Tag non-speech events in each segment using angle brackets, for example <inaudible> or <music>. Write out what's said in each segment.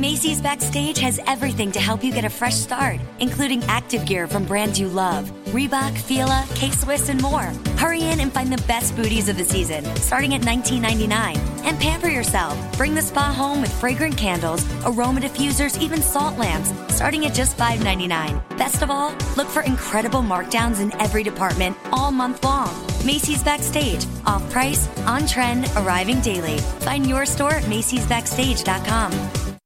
Macy's Backstage has everything to help you get a fresh start, including active gear from brands you love Reebok, Fila, K Swiss, and more. Hurry in and find the best booties of the season, starting at $19.99. And pamper yourself. Bring the spa home with fragrant candles, aroma diffusers, even salt lamps, starting at just $5.99. Best of all, look for incredible markdowns in every department all month long. Macy's Backstage, off price, on trend, arriving daily. Find your store at Macy'sBackstage.com.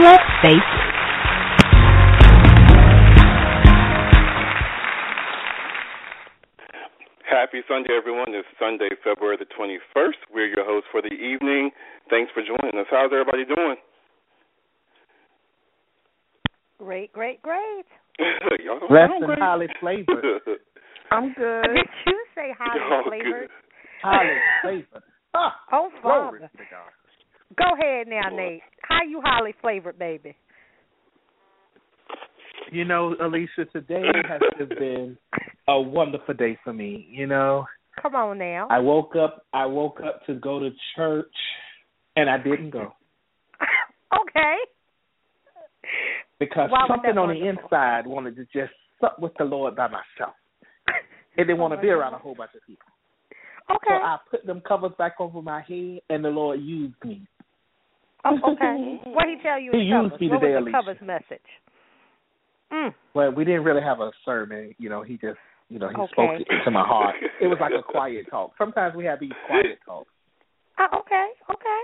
Let's face it. Happy Sunday, everyone. It's Sunday, February the 21st. We're your hosts for the evening. Thanks for joining us. How's everybody doing? Great, great, great. <laughs> Y'all don't Less than great. highly flavored. <laughs> I'm good. Did you say highly Y'all flavored? highly flavored. Ah, Oh, glory Father. to God. Go ahead now, Nate. How you highly flavored, baby? You know, Alicia, today has just been a wonderful day for me. You know, Come on now. I woke up. I woke up to go to church, and I didn't go <laughs> okay. because Why something on the inside wanted to just sup with the Lord by myself. It didn't want to be around a whole bunch of people. Okay. So I put them covers back over my head, and the Lord used me. Oh, okay. <laughs> What he tell you He in used covers? me what today, was the Alicia. covers message? Mm. Well, we didn't really have a sermon. You know, he just, you know, he Okay. spoke to my heart. It was like a quiet talk. Sometimes we have these quiet talks. <laughs> Oh, okay, okay.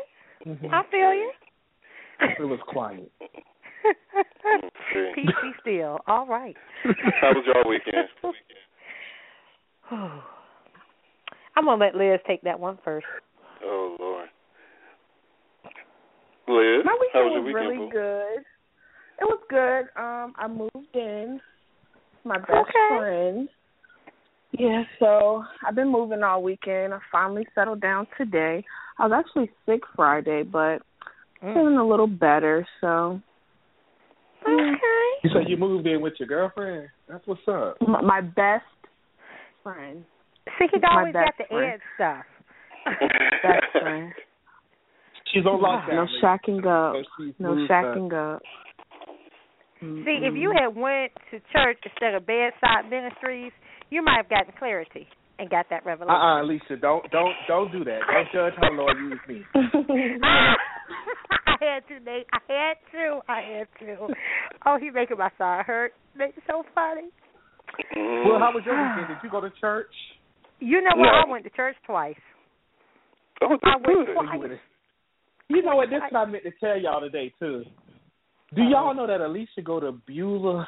Mhm. I feel you. It was quiet. <laughs> Peace be still. All right. How was your weekend? <sighs> I'm gonna let Liz take that one first. Oh, Lord. Liz, My how weekend was your was weekend? really boo? good. It was good. Um, I moved in. My best Okay. friend. Yeah, so I've been moving all weekend. I finally settled down today. I was actually sick Friday, but Mm. feeling a little better. So Okay. You said you moved in with your girlfriend? That's what's up. my, my best friend, See, he always got best the friend. edge stuff. <laughs> best friend. She's on lockdown. No lady. shacking up. So No moved shacking up. See, if you had went to church instead of bedside ministries, you might have gotten clarity and got that revelation. uh uh Alicia, don't don't don't do that. Don't judge how the Lord used me. I had to, Nate. I had to. I had to. Oh, he making my side hurt. That's so funny. Well, how was your weekend? Did you go to church? You know what? No. I went to church twice. Oh, I went good. twice. You know what? This is what I meant to tell y'all today too. Do uh-huh. y'all know that Alicia go to Beulah?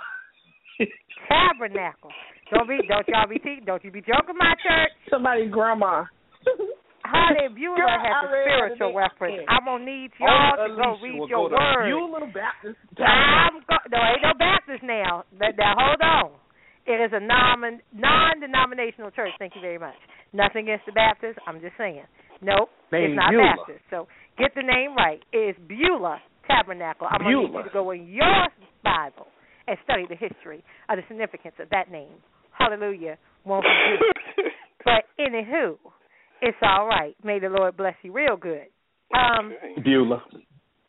<laughs> Tabernacle. Don't be, don't y'all be, don't you be joking my church. Somebody's grandma. <laughs> Girl, has I a spiritual reference. I'm gonna need Oh, y'all to go read your go word. Beulah Baptist. <laughs> I'm go- no, ain't no Baptist now. Now, hold on. It is a non non-denominational church. Thank you very much. Nothing against the Baptists. I'm just saying. Nope, it's not Beulah. Baptist. So get the name right. It is Beulah Tabernacle. I'm gonna need Beulah. you to go in your Bible and study the history of the significance of that name. Hallelujah. Won't be good. <laughs> But anywho, it's all right. May the Lord bless you real good. Um, Okay. Beulah.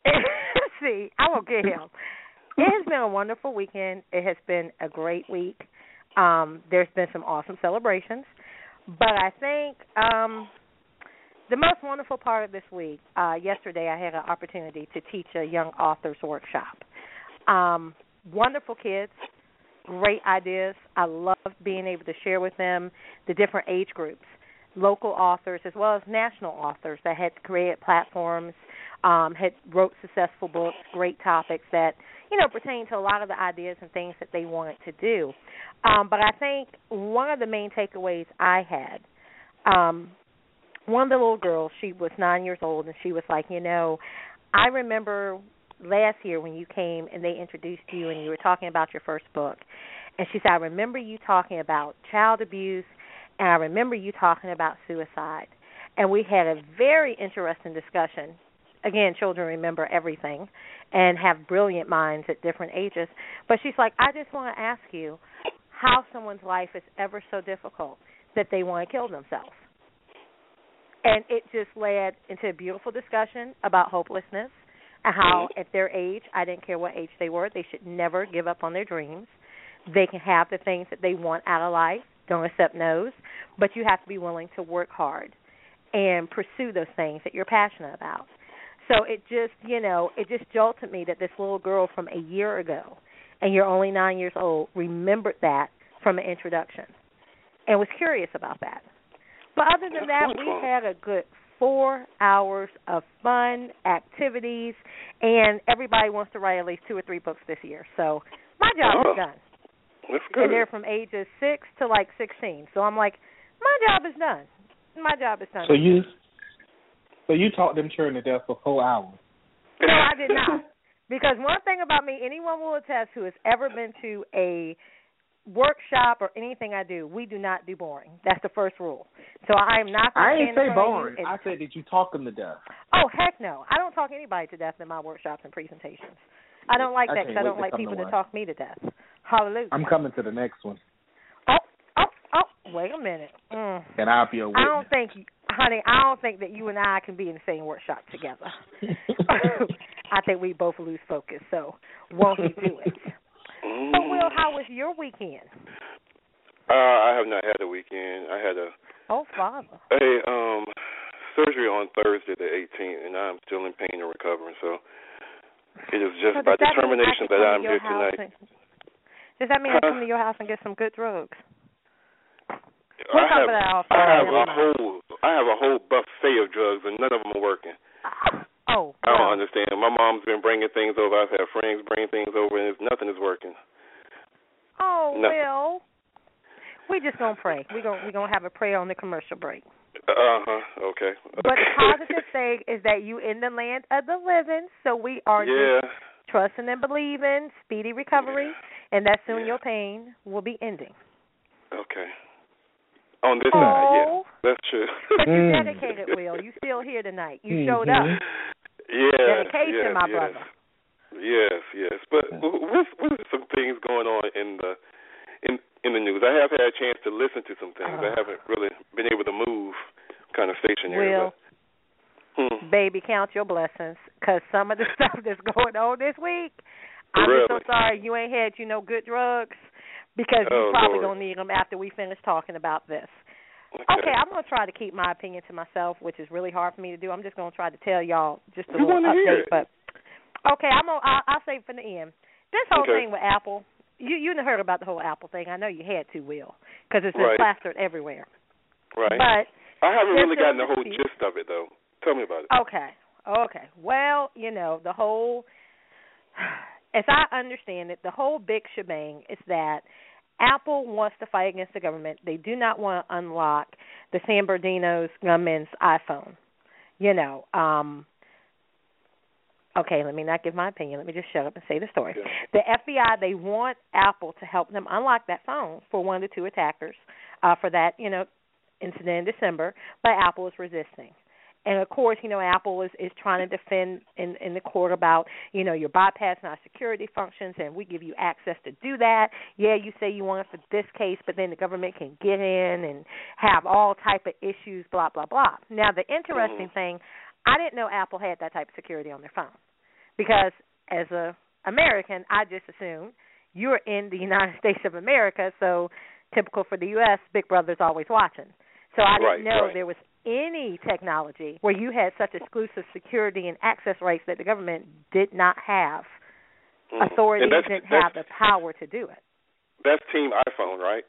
<laughs> see, I will get him. It has been a wonderful weekend. It has been a great week. Um, there's been some awesome celebrations, but I think um, the most wonderful part of this week. Uh, yesterday, I had an opportunity to teach a young authors workshop. Um, wonderful kids, great ideas. I love being able to share with them the different age groups, local authors as well as national authors that had created platforms, um, had wrote successful books, great topics that you know pertain to a lot of the ideas and things that they wanted to do. Um, but I think one of the main takeaways I had. Um, one of the little girls, she was nine years old, and she was like, you know, I remember last year when you came and they introduced you and you were talking about your first book. And she said, I remember you talking about child abuse and I remember you talking about suicide. And we had a very interesting discussion. Again, children remember everything and have brilliant minds at different ages. But she's like, I just want to ask you how someone's life is ever so difficult that they want to kill themselves. And it just led into a beautiful discussion about hopelessness and how mm-hmm. at their age, I didn't care what age they were, they should never give up on their dreams. They can have the things that they want out of life. Don't accept no's, but you have to be willing to work hard and pursue those things that you're passionate about. So it just, you know, it just jolted me that this little girl from a year ago, and you're only nine years old, remembered that from an introduction and was curious about that. But other than that, we had a good four hours of fun activities, and everybody wants to write at least two or three books this year. So my job oh, is done. That's good. And they're from ages six to like sixteen. So I'm like, my job is done. My job is done. So you, so you taught them children to death for four hours. No, I did not. Because one thing about me, anyone will attest who has ever been to a workshop or anything I do, we do not do boring. That's the first rule. So I am not. I ain't say boring. I said that you talk them to death. Oh heck no! I don't talk anybody to death in my workshops and presentations. I don't like I that because I don't like people to to talk me to death. Hallelujah. I'm coming to the next one, Oh, oh, oh! Wait a minute. Mm. and I'll be a witness. I don't think, honey. I don't think that you and I can be in the same workshop together. <laughs> <laughs> I think we both lose focus. So won't we do it? <laughs> So, Will, how was your weekend? Uh, I have not had a weekend. I had a Oh, Father. a um surgery on Thursday the 18th, and I'm still in pain and recovering. So it is just So by that determination that I'm here tonight. and- does that mean I come to your house and get some good drugs? We'll I have, I have a whole I have a whole buffet of drugs, and none of them are working. Oh, I don't well, understand. My mom's been bringing things over. I've had friends bring things over, and it's, nothing is working. oh No. well. We just gonna pray. We gonna we gonna have a prayer on the commercial break. Uh huh. Okay. But the <laughs> positive thing is that you in the land of the living, so we are Yeah. just trusting and believing, speedy recovery, and that soon Yeah. your pain will be ending. Okay. On this side, yeah, Oh. that's true. But you Mm. dedicated, Will. You still here tonight. You showed up. Yes, Dedication, yes, my yes. brother. Yes, yes. But what's what are some things going on in the in in the news? I have had a chance to listen to some things. I Uh. haven't really been able to move, kind of stationary. Will, but, hmm. baby, count your blessings, cause some of the <laughs> stuff that's going on this week, I'm just so sorry you ain't had you know good drugs, because Oh, you probably Lord. gonna need them after we finish talking about this. Okay, I'm gonna try to keep my opinion to myself, which is really hard for me to do. I'm just gonna try to tell y'all just a You little update. But okay, I'm gonna I'll, I'll save it for the end. This whole Okay. thing with Apple, you you heard about the whole Apple thing. I know you had to, Will, because it's been Right. plastered everywhere. right. But I haven't really gotten the whole gist of it though. Tell me about it. Okay. Okay. Well, you know, the whole as I understand it, the whole big shebang is that Apple wants to fight against the government. They do not want to unlock the San Bernardino's gunman's iPhone. You know, um Okay, let me not give my opinion. Let me just shut up and say the story. Yeah. The FBI they want Apple to help them unlock that phone for one of the two attackers uh, for that you know incident in December, but Apple is resisting. And of course, you know, Apple is is trying to defend in in the court about, you know, you're bypassing our security functions and we give you access to do that. Yeah, you say you want it for this case, but then the government can get in and have all type of issues, blah blah blah. Now, the interesting mm-hmm. thing, I didn't know Apple had that type of security on their phone because as a American, I just assumed you're in the <laughs> United States of America, so typical for the U.S., Big Brother's always watching. So I didn't Right, know right. there was any technology where you had such exclusive security and access rights that the government did not have. Mhm. Authorities And that's, didn't that's, have the power to do it. That's Team iPhone, right?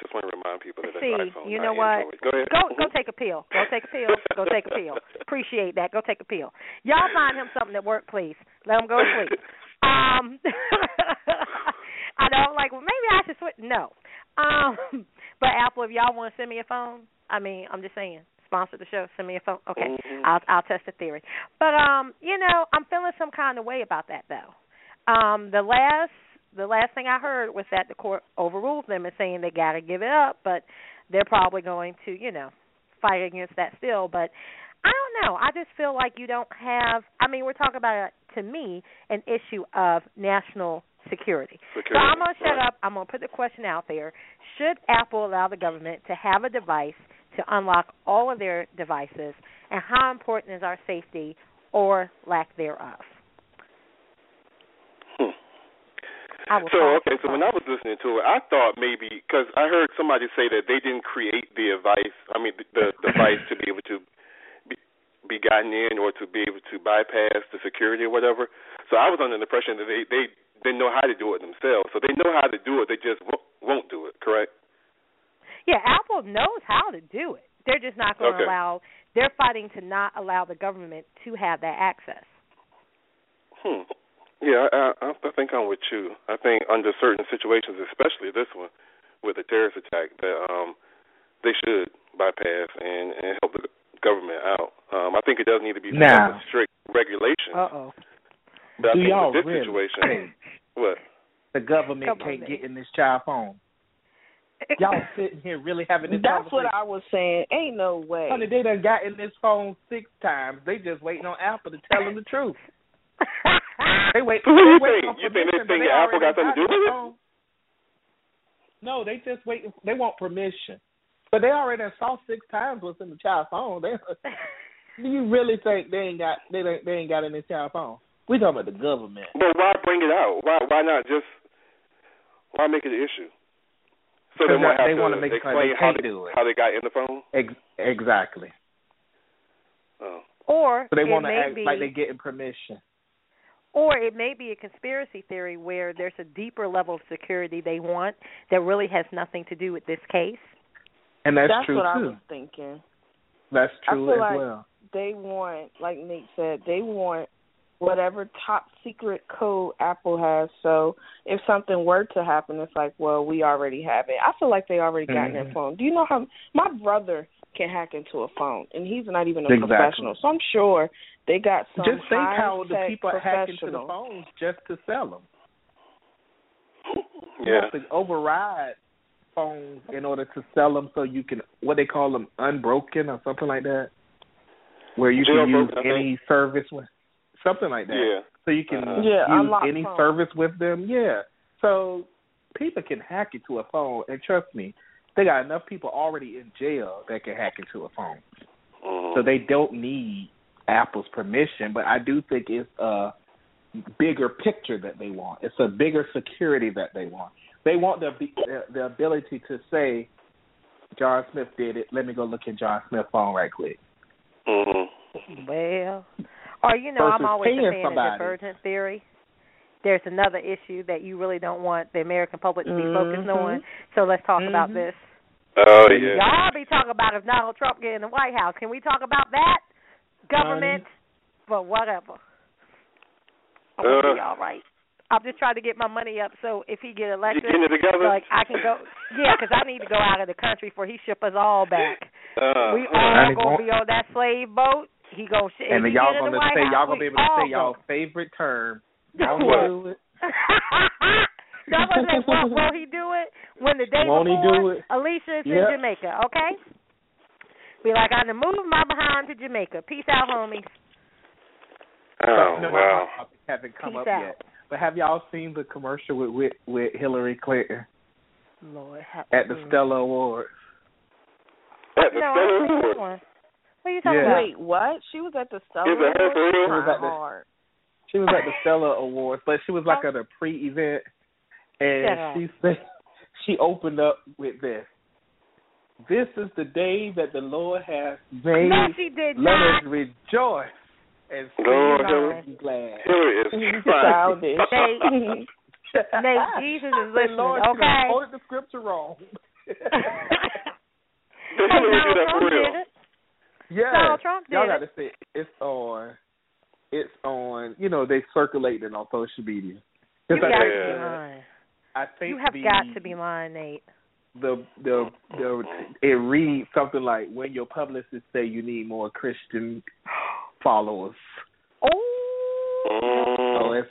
Just want to remind people that that's See, iPhone. you know what? Android. Go ahead. Go go take a pill. Go take a pill. Go take a pill. <laughs> Appreciate that. Go take a pill. Y'all find him something at work, please. Let him go to sleep. <laughs> Um, <laughs> I don't like. Well, maybe I should switch. No. Um, but Apple, if y'all want to send me a phone, I mean, I'm just saying, sponsor the show? Send me a phone. Okay, Mhm. I'll I'll test the theory. But um, you know, I'm feeling some kind of way about that though. Um, the last the last thing I heard was that the court overruled them and saying they got to give it up, but they're probably going to, you know, fight against that still. But I don't know. I just feel like you don't have. I mean, we're talking about to me an issue of national security. Security, So I'm gonna shut right. up. I'm gonna put the question out there: Should Apple allow the government to have a device to unlock all of their devices, and how important is our safety or lack thereof? Hmm. So okay, so when I was listening to it, I thought maybe because I heard somebody say that they didn't create the device. I mean, the, the device to be able to be, be gotten in or to be able to bypass the security or whatever. So I was under the impression that they they didn't know how to do it themselves. So they know how to do it, they just won't, won't do it. Correct? Yeah, Apple knows how to do it. They're just not going to Okay. allow. They're fighting to not allow the government to have that access. Hmm. Yeah, I, I, I think I'm with you. I think under certain situations, especially this one with the terrorist attack, that um they should bypass and and help the government out. Um I think it does need to be Now. strict regulations. Uh oh. But I Do think y'all this really situation, <clears throat> what? the government Come can't get in this child phone? Y'all <laughs> sitting here really having this That's what. I was saying. Ain't no way. Honey, they done got in this phone six times. They just waiting on Apple to tell them the truth. <laughs> They wait. Who do you wait think? You think they permission, but think Apple got something to do with it? No, they just waiting. They want permission, but they already saw six times what's in the child phone. They, do <laughs> you really think they ain't got they ain't, they ain't got in this child phone? We talking about the government. But why bring it out? Why why not just why make it an issue? So they 'Cause won't they to wanna make it so explain they how can't they do it. how they got in the phone. Ex- exactly. Oh. or So they want to act be, like they're getting permission. or it may be a conspiracy theory where there's a deeper level of security they want that really has nothing to do with this case. And that's, That's true what I too. was thinking. That's I true feel as like- well. They want, like Nate said, they want whatever top secret code Apple has. So if something were to happen, it's like, well, we already have it. I feel like they already got in Mhm. their phone. Do you know how my brother can hack into a phone, and he's not even a Exactly. professional. So I'm sure they got some. Just think how the people are hacking to the phones just to sell them. <laughs> You Yeah. have to override phones in order to sell them, so you can what they call them unbroken or something like that, where you can use Jailbroken, any service with something like that. Yeah. So you can Uh-huh. Yeah, use any phones. service with them. Yeah. So people can hack into a phone, and trust me, they got enough people already in jail that can hack into a phone. Mhm. So they don't need Apple's permission, but I do think it's a bigger picture that they want. It's a bigger security that they want. They want the the, the ability to say, John Smith did it. Let me go look in John Smith's phone right quick. Mhm. Well, or you know, I'm Versus always a paying fan somebody. of divergent theory. There's another issue that you really don't want the American public to be focused Mhm. on. So let's talk about Mhm. this. Oh yeah. Y'all be talking about if Donald Trump get in the White House. Can we talk about that? Government, but whatever. I'm Uh. be all right. I'm just trying to get my money up so if he get You elected, getting it together? like I can go. Yeah, because I need to go out of the country before he ship us all back. Uh, we uh, all Honey, gonna won't- be on that slave boat. He gonna sh- and then he y'all get in the gonna White say House, y'all gonna be able to say y'all favorite term. <laughs> What? Won't do it. <laughs> so I'm gonna say, will, will he do it when the day Won't he before do it? Alicia is Yep. in Jamaica? Okay. Be like, I'm gonna move my behind to Jamaica. Peace out, homies. Oh no, wow. my haven't come Peace up out. yet. But have y'all seen the commercial with with, with Hillary Clinton Lord, at the. Mm. Stellar Awards? At the No, I Stellar don't think Awards. That one. What are you talking Yeah. about? Wait, what? She was at the Stellar Is her? Awards? She was at the- She was at the Stellar Awards, but she was like at a pre-event, and Shut up. she said <laughs> she opened up with this. This is the day that the Lord has made. No, she did Let not. us rejoice and Lord, be glad. Hillary is <laughs> trying. Childish. Nate, <laughs> Nate, Jesus is Say, listening, Lord, she done okay? quoted the scripture wrong. Did Hey, Hillary do Donald Trump did yeah, y'all got it. to say it's on. It's on. You know they circulate it on social media. You Just got like to be Yeah. lying. I think You have the, got to be lying, Nate. the the the it reads something like when your publicist say you need more Christian followers. Oh. So it's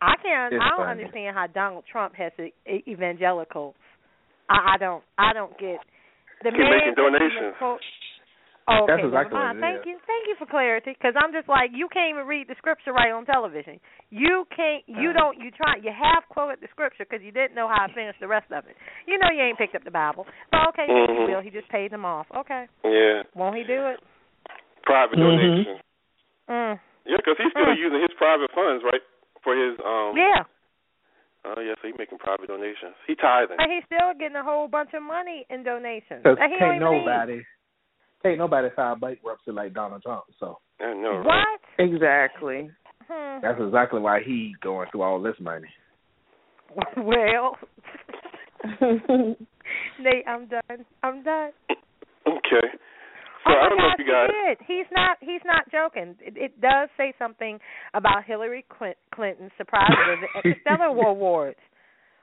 I can't. It's I don't funny. understand how Donald Trump has evangelicals. I, I don't. I don't get. The Keep man making that even donations. Quote- Oh, That's okay, exactly never mind. what it Thank is. you, thank you for clarity. Because I'm just like you can't even read the scripture right on television. You can't. You don't. You try. You half quoted the scripture because you didn't know how to finish the rest of it. You know you ain't picked up the Bible. But okay, thank you. Bill. He just paid them off. Okay, Yeah. won't he do it? Private donations. Mm. Yeah, because he's still Mm. using his private funds, right, for his um. Yeah, Oh yeah, so he's making private donations. He tithing. and he's still getting a whole bunch of money in donations. because he don't can't even need. Nobody can't nobody file bankruptcy like Donald Trump. So I know. Right? What? Exactly. Hmm. that's exactly why he going through all this money. well, <laughs> Nate, I'm done. I'm done. Okay. So oh I don't know if you guys. he did. He's not. He's not joking. It, it does say something about Hillary Clin- Clinton's surprise visit at the Stellar <laughs> Awards.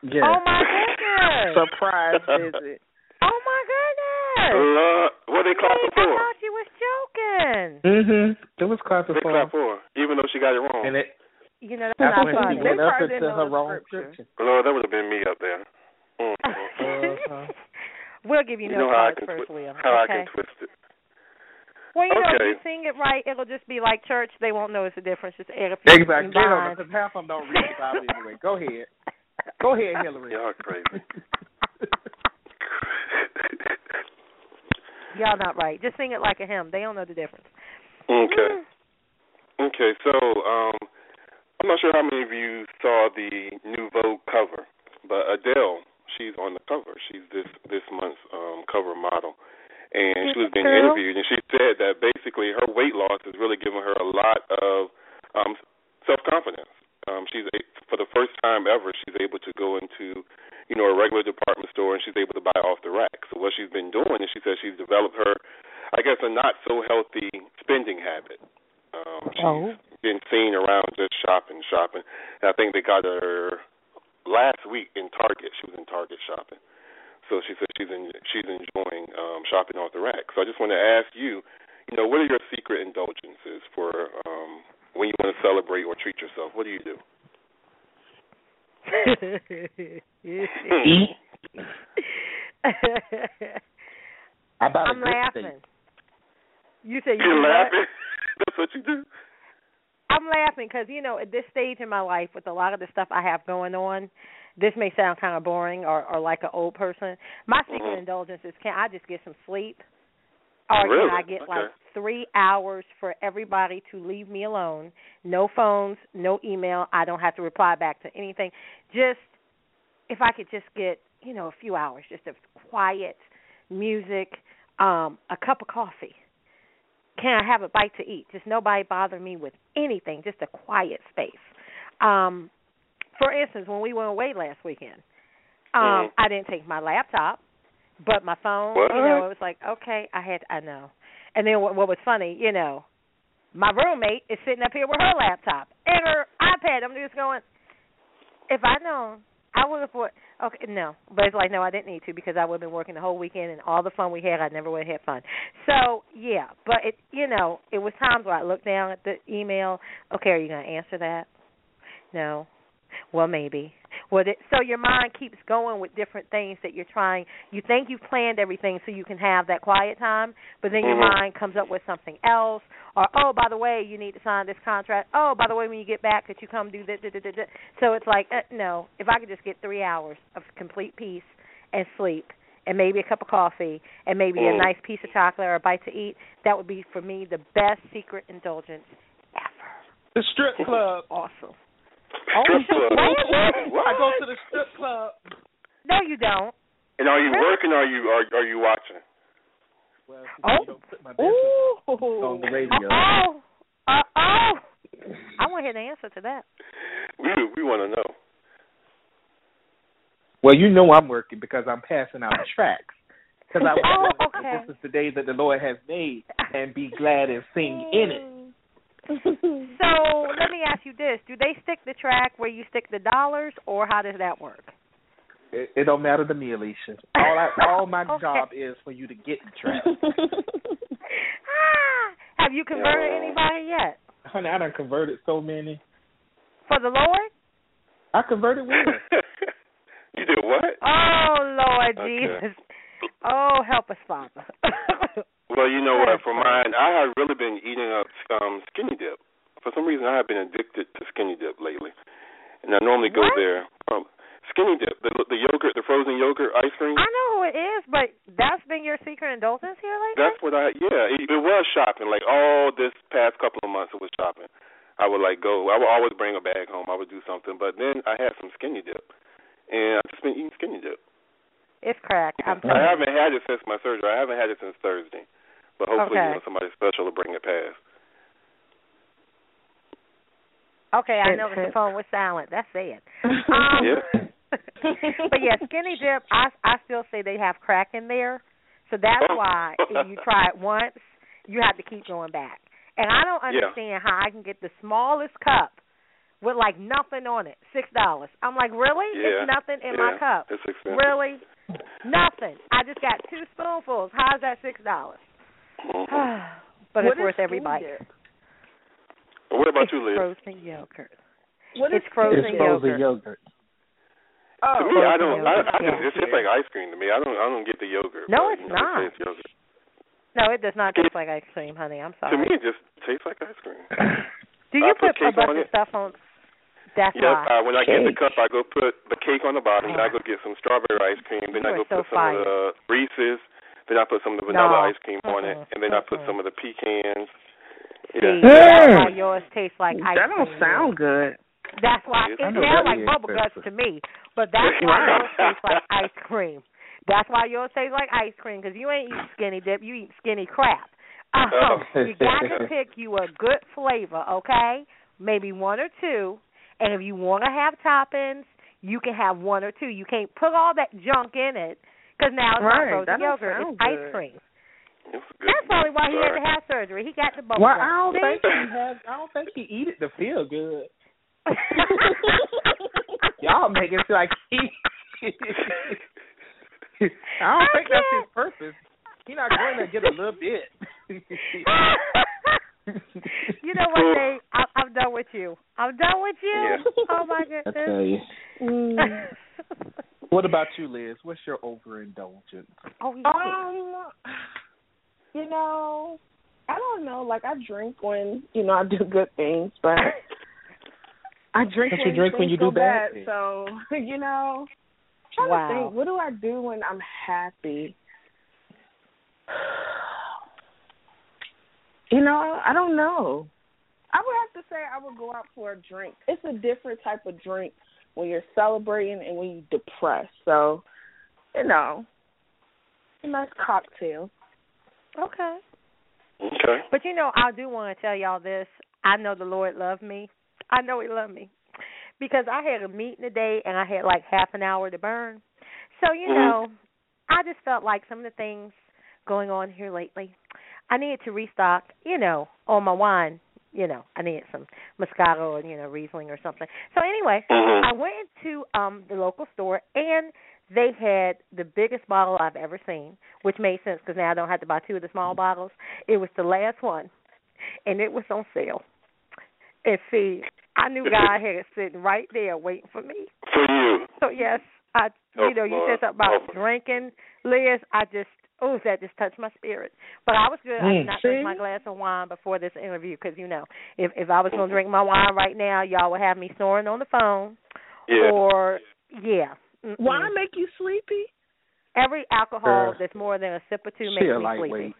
Yeah. Oh my goodness! Surprise visit. oh my goodness! What they clapping Nate, I thought she was joking. Mhm. It was clapping They for clap him. for, her, even though she got it wrong. and it You know that's that's not when funny. she went up They probably into didn't her wrong scripture. scripture. Lord, that would have been me up there. Mm. <laughs> Uh-huh. we'll give you, You no know cards first, twi- Will. how I can twist it. Well, you know, if you sing it right, it'll just be like church. They won't notice the difference. Just add a few Exactly. They know because half of them don't read the Bible anyway. Go ahead. Go ahead, Hillary. <laughs> Y'all crazy. <laughs> Y'all not right. Just sing it like a hymn. They don't know the difference. okay. Okay. So, um, I'm not sure how many of you saw the new Vogue cover, but Adele, she's on the cover. She's this this month's um, cover model, and she was being interviewed, and she said that basically her weight loss has really given her a lot of um, self confidence. Um, she's a, for the first time ever, she's able to go into you know a regular department store, and she's able to buy off the rack. So what she's been doing is she says she's developed her, I guess, a not so healthy spending habit. Um, she's Oh. been seen around just shopping, shopping. And I think they got her last week in Target. She was in Target shopping. So she said she's in, she's enjoying um shopping off the rack. So I just want to ask you, you know, what are your secret indulgences for um when you want to celebrate or treat yourself? What do you do? Eat. I bought a I'm good laughing. You say you You're laughing. <laughs> That's what you do. I'm laughing because you know at this stage in my life, with a lot of the stuff I have going on, this may sound kind of boring or, or like an old person. My secret Mhm. indulgence is can I just get some sleep, or Really? can I get like Okay. Three hours for everybody to leave me alone? No phones, no email. I don't have to reply back to anything. Just if I could just get you know a few hours, just of quiet music, um, a cup of coffee can I have a bite to eat? Just nobody bother me with anything, just a quiet space. Um, for instance, when we went away last weekend, um, Mhm. I didn't take my laptop, but my phone. What? You know, it was like okay, I had, I know. And then what, what was funny, you know, my roommate is sitting up here with her laptop and her iPad. I'm just going. If I known, I would have put. Okay, no, but it's like no, I didn't need to because I would have been working the whole weekend and all the fun we had. I never would have had fun. So yeah, but it, you know, it was times where I looked down at the email. Okay, are you going to answer that? No. Well, maybe. Well, it, so your mind keeps going with different things that you're trying. You think you've planned everything so you can have that quiet time, but then your Mhm. mind comes up with something else. Or oh, by the way, you need to sign this contract. Oh, by the way, when you get back, could you come do that? da, da, da, da. So it's like uh, no. If I could just get three hours of complete peace and sleep, and maybe a cup of coffee, and maybe a Mm. nice piece of chocolate or a bite to eat, that would be for me the best secret indulgence ever. The strip club. Awesome. Strip club. What? What? I go to the strip club. No, you don't. And are you working or are you are, are you watching? Well, Oh. you don't put my business on the radio. Oh, uh oh. I want to hear the answer to that. We we want to know. Well, you know I'm working because I'm passing out tracks. Because I <laughs> Oh, okay. this is the day that the Lord has made, and be glad and sing in it. <laughs> So let me ask you this: Do they stick the track where you stick the dollars, or how does that work? It, it don't matter to me, Alicia. All I, all my <laughs> Okay. job is for you to get the track. <laughs> ah, have you converted Yeah. anybody yet? Honey, I done converted so many. For the Lord? I converted women. you did what? Oh Lord Okay. Jesus. Oh, help us, Father. Well, you know what? For mine, I have really been eating up um skinny dip. For some reason, I have been addicted to skinny dip lately, and I normally go What? there. Um, skinny dip, the the yogurt, the frozen yogurt ice cream. I know who it is, but that's been your secret indulgence here lately? That's what I yeah. It, it was shopping. Like all this past couple of months, it was shopping. I would like go. I would always bring a bag home. I would do something, but then I had some skinny dip, and I've just been eating skinny dip. It's crack. I'm I haven't had it since my surgery. I haven't had it since Thursday, but hopefully Okay. you know, somebody special will bring it past. Okay, I Hint, know the hint. phone was silent. That's it. <laughs> Um, Yeah. <laughs> but yeah, skinny dip. I I still say they have crack in there, so that's Oh. why if you <laughs> try it once, you have to keep going back. And I don't Yeah. understand how I can get the smallest cup with like nothing on it, six dollars. I'm like, really? Yeah. It's nothing in yeah. my cup. It's expensive. Really? Nothing. I just got two spoonfuls. How's that six dollars? Mhm. <sighs> but What it's worth every bite. dip? What about it's you, Liz? frozen yogurt. What It's frozen it's frozen yogurt. yogurt. Oh, to me, I don't. I, yogurt, I just, yeah. it's just like ice cream to me. I don't. I don't get the yogurt. No, but, it's know, not. It's yogurt. No, it does not taste like ice cream, honey. I'm sorry. To me, it just tastes like ice cream. <coughs> Do you I put put, a cake bunch on of it. stuff on? That's Yep. why. Uh, when I get the cup, I go put the cake on the bottom. Then I go get some strawberry ice cream. Then You I go so put some of the Reese's. Then I put some of the vanilla No. ice cream on it, and then I put some of the pecans. See, Yeah. that's why yours tastes like ice that don't cream. sound good. That's why it I sounds like is bubble guts to me, but that's <laughs> why Right. yours tastes like ice cream. That's why yours tastes like ice cream because you ain't eat skinny dip, you eat skinny crap. Um, Oh. you got to <laughs> pick you a good flavor, okay? Maybe one or two, and if you want to have toppings, you can have one or two. You can't put all that junk in it because now it's Right, not frozen don't yogurt; sound it's ice good. cream. It's. That's probably why he had Sorry. to have surgery. He got the bubble Well. I don't See? think he has. I don't think he <laughs> eat it to feel good. <laughs> Y'all make it like he. <laughs> I don't think that's his purpose. He's not going to get a little bit. you know what, Dave? I, I'm done with you. I'm done with you. Yeah. Oh my I goodness. tell you. Mm. What about you, Liz? What's your overindulgence? oh, yeah. Um, you know, I don't know. Like I drink when you know I do good things, but I drink But you when drink when you go do bad things. So <laughs> you know, trying Wow. to think, what do I do when I'm happy? You know, I don't know. I would have to say I would go out for a drink. It's a different type of drink when you're celebrating and when you're depressed. So, you know, a nice cocktail. okay. Okay. But you know, I do want to tell y'all this. I know the Lord loved me. I know He loved me because I had a meeting today and I had like half an hour to burn. So you Mhm. know, I just felt like some of the things going on here lately, I needed to restock. You know, on my wine. You know, I needed some Moscato or you know Riesling or something. So anyway, Mhm. I went into um the local store and they had the biggest bottle I've ever seen, which made sense because now I don't have to buy two of the small bottles. It was the last one, and it was on sale. And see, I knew God had it sitting right there waiting for me. For you. So yes, I Oh, you know you said something about Oh. drinking, Liz. I just oh that just touched my spirit. But I was good. I did Mm. not See? drink my glass of wine before this interview because you know if if I was going to drink my wine right now, y'all would have me snoring on the phone Yeah. or yeah. Mm-mm. Why make you sleepy? Every alcohol Uh, that's more than a sip or two she makes a me sleepy.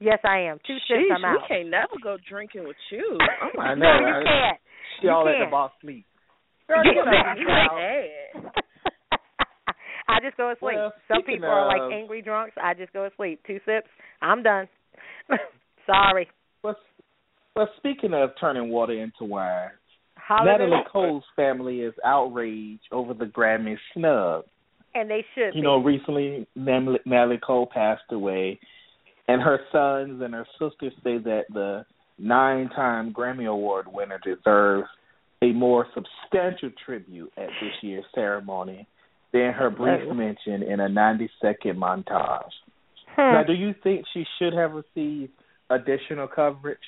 Yes, I am. Two sips, I'm out. we can't never go drinking with you. Oh my I <laughs> know, no, right? you can't. She You all at can't. the boss sleep. Girl, you you know, you bad. I just go to sleep. Well, Some people are like angry drunks. I just go to sleep. Two sips, I'm done. <laughs> Sorry. Well, well, speaking of turning water into wine, Holiday, Natalie Cole's family is outraged over the Grammy snub. and they should You be. know, recently Natalie Cole passed away, and her sons and her sisters say that the nine-time Grammy Award winner deserves a more substantial tribute at this year's ceremony. Then her brief mention in a 90 second montage. Hmm. Now, do you think she should have received additional coverage?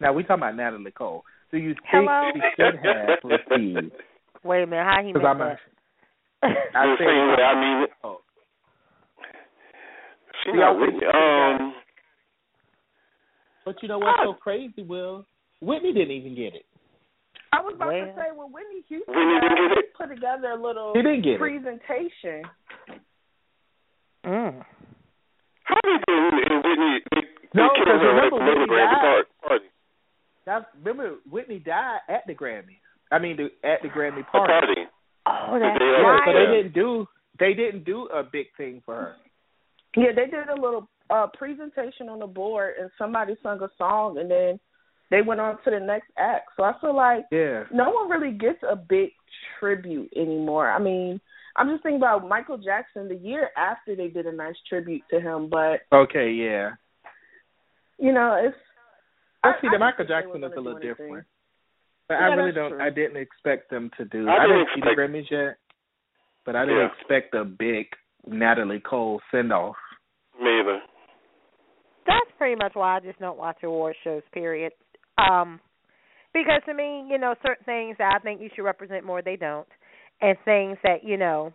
Now, we're talking about Natalie Cole. Do you think Hello? she should have received? <laughs> Wait a minute, how he Because meant I'm a, that? <laughs> I The think same I mean it. Oh. She See, not I Whitney. think- Um, But you know what's so crazy, Will? Whitney didn't even get it. I was about Well. to say well, Whitney Houston Whitney didn't get it? put together a little He didn't get it. presentation. Mm. how did they and Whitney? They, No, they killed 'cause her at remember the Whitney Grammy died. party. That's, remember, Whitney died at the Grammy. I mean, the, at the Grammy A party. party. Oh, that's They- Yeah, right. so they didn't do they didn't do a big thing for her. Yeah, they did a little uh presentation on the board and somebody sung a song and then they went on to the next act. So I feel like Yeah. no one really gets a big tribute anymore. I mean, I'm just thinking about Michael Jackson the year after they did a nice tribute to him, but Okay, yeah. you know, it's I I- see I the didn't Michael Jackson is a little do anything. different. But Yeah, I really don't true. I didn't expect them to do I I, didn't didn't see the expect- Grammys yet. But I didn't Yeah. expect a big Natalie Cole send off. Me either. That's pretty much why I just don't watch award shows. Period. Um, because to me, you know, certain things that I think you should represent more, they don't, and things that you know,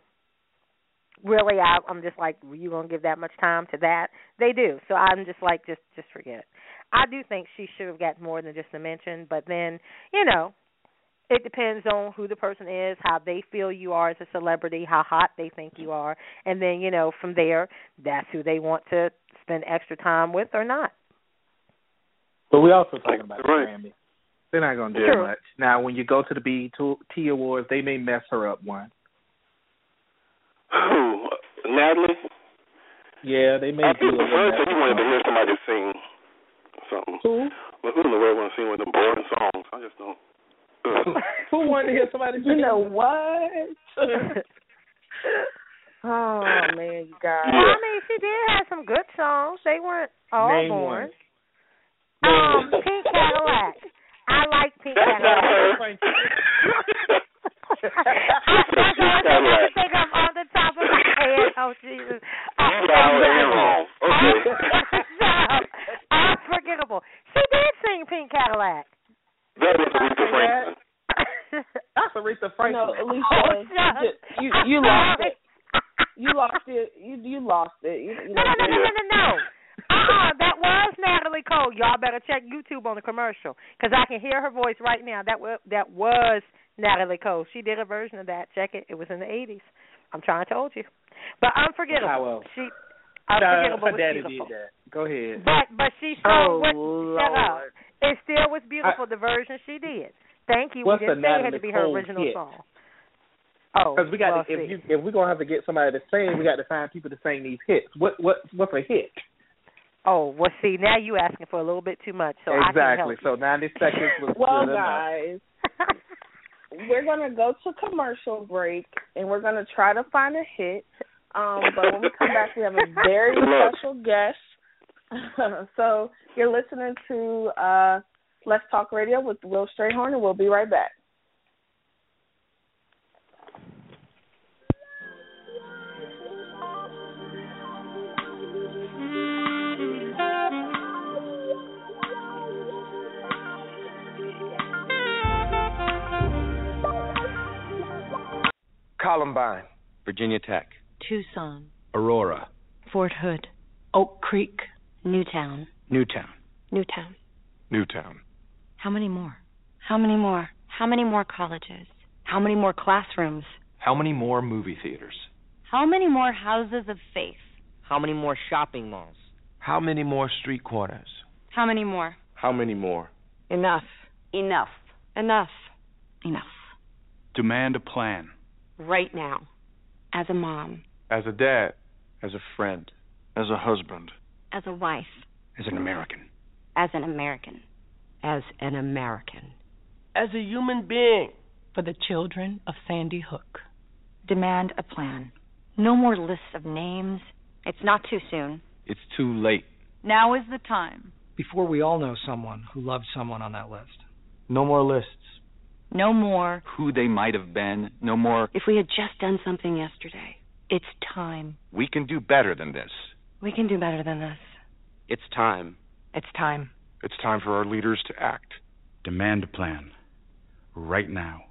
really, I, I'm just like, you gonna give that much time to that? They do. So I'm just like, just just forget it. I do think she should have got more than just a mention, but then, you know, it depends on who the person is, how they feel you are as a celebrity, how hot they think you are, and then you know from there, that's who they want to spend extra time with or not. But we also talking about the Right. Grammys. They're not gonna do True. much. Now when you go to the BET Awards, they may mess her up one. Who? Natalie? Yeah, they may I do think the first thing you wanted to hear somebody sing something. Who? But who in the world want to sing one of them boring songs? I just don't. <laughs> Who wanted to hear somebody you know what? <laughs> oh man, you guys. Yeah. I mean, she did have some good songs. They weren't all Name born. one. Um, Pink Cadillac. I like Pink That's not Cadillac. her. <laughs> I, that's the only thing I can think of on the top of my head. Oh Jesus! You got all wrong. Okay. <laughs> unforgettable. She did sing Pink Cadillac. That was Aretha Franklin. <laughs> That's Aretha No, Franklin. Alicia, Oh, you, you you lost it. You lost it. You you lost it. You, you No, no, no, no, Yeah. no, no, no. Uh-uh, that was Natalie Cole. Y'all better check YouTube on the commercial because I can hear her voice right now. That was that was Natalie Cole. She did a version of that. Check it. It was in the eighties. I'm trying to told you. But unforgettable. How else? She No, unforgettable her was daddy beautiful. did that. Go ahead. But but she Oh, showed what shut up. Oh, it still was beautiful the version she did. Thank you. What's we didn't say it had to be her original hit? song. Oh, Because we got oh, well, to, if you if we're gonna have to get somebody to sing, we got to find people to sing these hits. What what what's a hit? Oh, well, see, now you asking for a little bit too much, so I can exactly. help So ninety seconds was Well, good guys, <laughs> we're gonna go to commercial break and we're gonna try to find a hit. Um, but when we come back, we have a very special guest. <laughs> so you're listening to uh, Let's Talk Radio with Will Strayhorn, and we'll be right back. Columbine, Virginia Tech, Tucson, Aurora, Fort Hood, Oak Creek, Newtown. Newtown, Newtown. Newtown. How many more? How many more? How many more colleges? How many more classrooms? How many more movie theaters? How many more houses of faith? How many more shopping malls? How many more street corners? How many more? How many more? Enough. Enough. Enough. Enough. Demand a plan. Right now. As a mom. As a dad, as a friend, as a husband, As a wife. as an American. As an American. As an American. As a human being. For the children of Sandy Hook. Demand a plan. No more lists of names. It's not too soon. It's too late. Now is the time. Before we all know someone who loved someone on that list. No more lists. No more. who they might have been, no more. If we had just done something yesterday. It's time. We can do better than this. We can do better than this. It's time. It's time. It's time for our leaders to act. Demand a plan. Right now.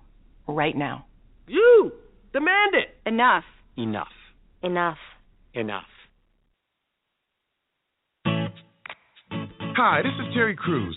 Right now. You demand it. Enough. Enough. Enough. Enough. Hi, this is Terry Crews,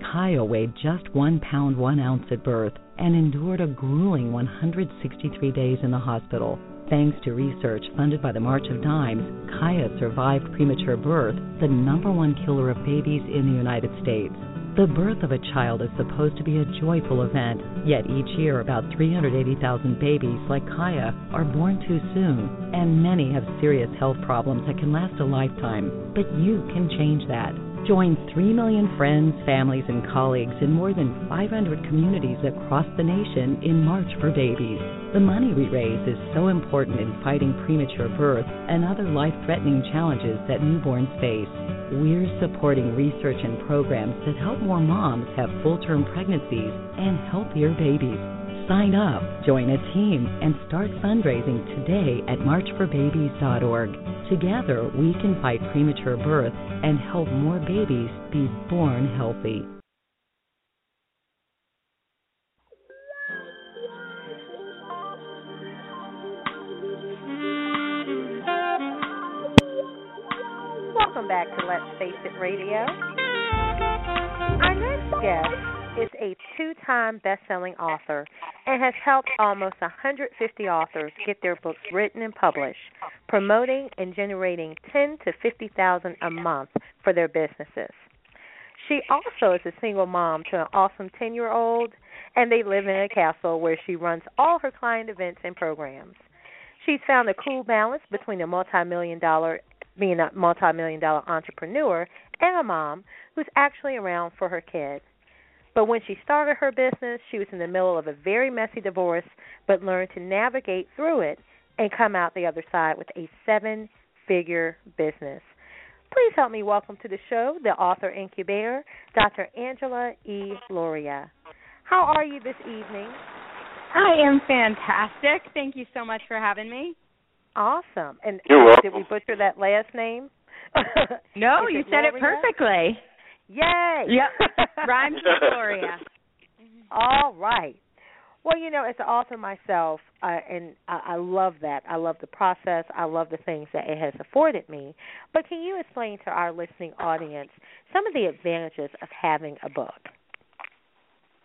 Kaya weighed just one pound one ounce at birth and endured a grueling 163 days in the hospital. Thanks to research funded by the March of Dimes, Kaya survived premature birth, the number one killer of babies in the United States. The birth of a child is supposed to be a joyful event, yet each year about 380,000 babies like Kaya are born too soon, and many have serious health problems that can last a lifetime. But you can change that. Join 3 million friends, families, and colleagues in more than 500 communities across the nation in March for Babies. The money we raise is so important in fighting premature birth and other life threatening challenges that newborns face. We're supporting research and programs that help more moms have full term pregnancies and healthier babies. Sign up, join a team, and start fundraising today at marchforbabies.org. Together, we can fight premature birth and help more babies be born healthy. Welcome back to Let's Face It Radio. Our next guest is a two time best selling author and has helped almost 150 authors get their books written and published, promoting and generating 10 to 50,000 a month for their businesses. She also is a single mom to an awesome 10 year old, and they live in a castle where she runs all her client events and programs. She's found a cool balance between a multi-million dollar being a multi-million dollar entrepreneur and a mom who's actually around for her kids. But when she started her business, she was in the middle of a very messy divorce, but learned to navigate through it and come out the other side with a seven-figure business. Please help me welcome to the show the author incubator, Dr. Angela E. Lauria. How are you this evening? I am fantastic. Thank you so much for having me. Awesome. And You're welcome. did we butcher that last name? No, <laughs> you it said it perfectly. Yay! Yep. <laughs> Rhymes with Gloria. <laughs> All right. Well, you know, as an author myself, uh, and I, I love that. I love the process. I love the things that it has afforded me. But can you explain to our listening audience some of the advantages of having a book?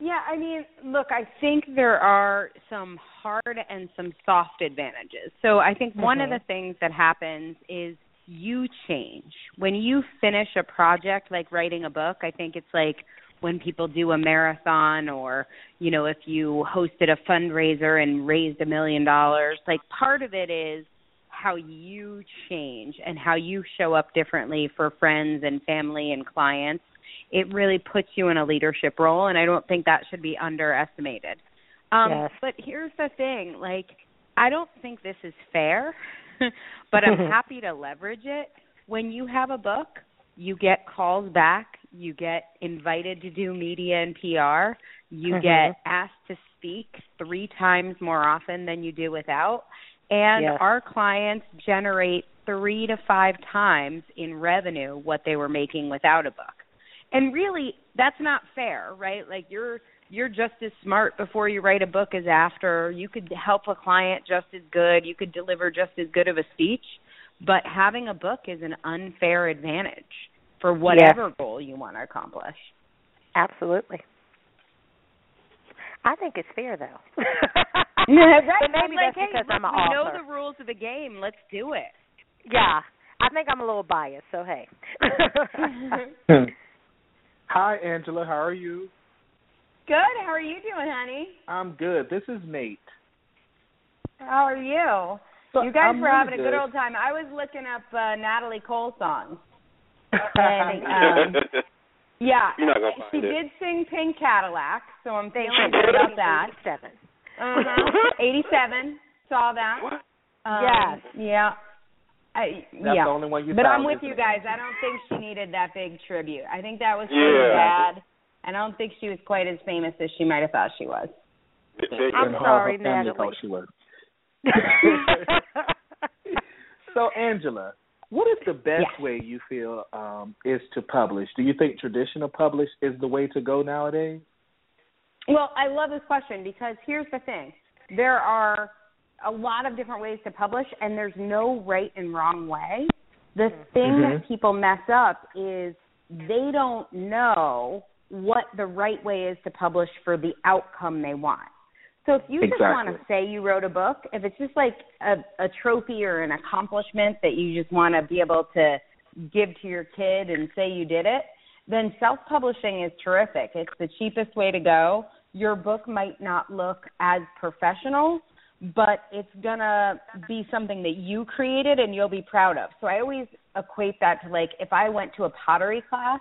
Yeah, I mean, look, I think there are some hard and some soft advantages. So I think one of Mhm. the things that happens is you change. When you finish a project like writing a book, I think it's like when people do a marathon or, you know, if you hosted a fundraiser and raised a million dollars, like part of it is how you change and how you show up differently for friends and family and clients it really puts you in a leadership role and I don't think that should be underestimated. Um Yes. but here's the thing, like I don't think this is fair, <laughs> but I'm <laughs> happy to leverage it. When you have a book, you get calls back, you get invited to do media and PR, you Mhm. get asked to speak 3 times more often than you do without. And Yes. our clients generate 3 to 5 times in revenue what they were making without a book. And really, that's not fair, right? Like you're you're just as smart before you write a book as after. You could help a client just as good. You could deliver just as good of a speech. But having a book is an unfair advantage for whatever Yeah. goal you want to accomplish. Absolutely. I think it's fair though. <laughs> <laughs> Yeah, But maybe I'm like, that's hey, because look, I'm an we know the rules of the game. Let's do it. Yeah. I think I'm a little biased, so hey. <laughs> Hi, Angela. How are you? Good. How are you doing, honey? I'm good. This is Nate. How are you? So you guys I'm were really having a good good. old time. I was looking up uh, Natalie Cole songs. <laughs> And um, <laughs> yeah, You're not find she it. did sing Pink Cadillac, so I'm Thank feeling good about that. Seven. Uh-huh. 87. Saw that. Um, Yes. Yeah. I, That's yeah. the only one you but I'm with isn't you it? guys. I don't think she needed that big tribute. I think that was Yeah. pretty bad. And I don't think she was quite as famous as she might have thought she was. I'm sorry, her Natalie. she was. <laughs> So, Angela, what is the best Yes. way you feel um, is to publish? Do you think traditional publish is the way to go nowadays? Well, I love this question because here's the thing. There are a lot of different ways to publish and there's no right and wrong way. The thing Mhm. that people mess up is they don't know what the right way is to publish for the outcome they want. So if you just want to say you wrote a book, if it's just like a, a trophy or an accomplishment that you just want to be able to give to your kid and say you did it, then self-publishing is terrific. It's the cheapest way to go. Your book might not look as professional, but it's going to be something that you created and you'll be proud of. So I always equate that to like if I went to a pottery class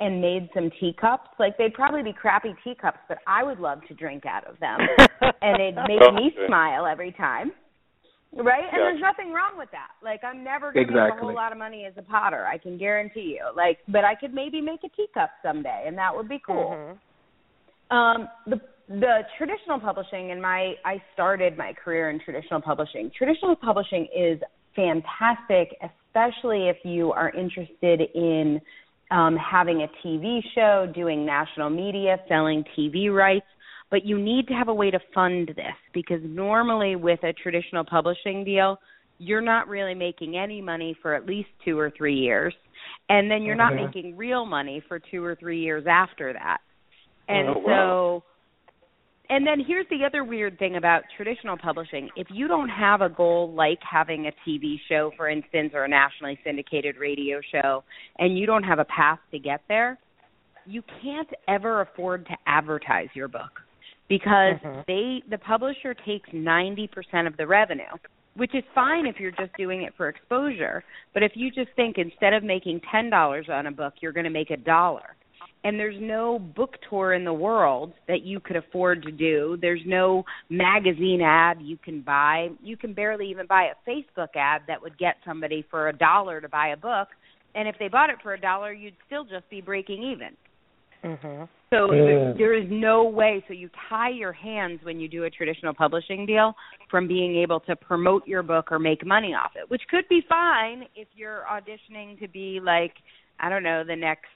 and made some teacups, like they'd probably be crappy teacups, but I would love to drink out of them <laughs> and it'd make me Okay. smile every time. Right? And Gotcha. there's nothing wrong with that. Like I'm never gonna make a whole lot of money as a potter, I can guarantee you. Like but I could maybe make a teacup someday and that would be cool. Mhm. Um, the the traditional publishing and my I started my career in traditional publishing. Traditional publishing is fantastic, especially if you are interested in um, having a TV show, doing national media, selling TV rights. But you need to have a way to fund this because normally with a traditional publishing deal, you're not really making any money for at least two or three years. And then you're not Mhm. making real money for two or three years after that. And Oh, so wow. And then here's the other weird thing about traditional publishing. If you don't have a goal like having a TV show, for instance, or a nationally syndicated radio show, and you don't have a path to get there, you can't ever afford to advertise your book because Mhm. they the publisher takes 90% of the revenue, which is fine if you're just doing it for exposure, but if you just think instead of making $10 on a book, you're going to make a dollar and there's no book tour in the world that you could afford to do. There's no magazine ad you can buy. You can barely even buy a Facebook ad that would get somebody for a dollar to buy a book. And if they bought it for a dollar, you'd still just be breaking even. Mhm. So Yeah. there, there is no way. So you tie your hands when you do a traditional publishing deal from being able to promote your book or make money off it, which could be fine if you're auditioning to be like, I don't know, the next,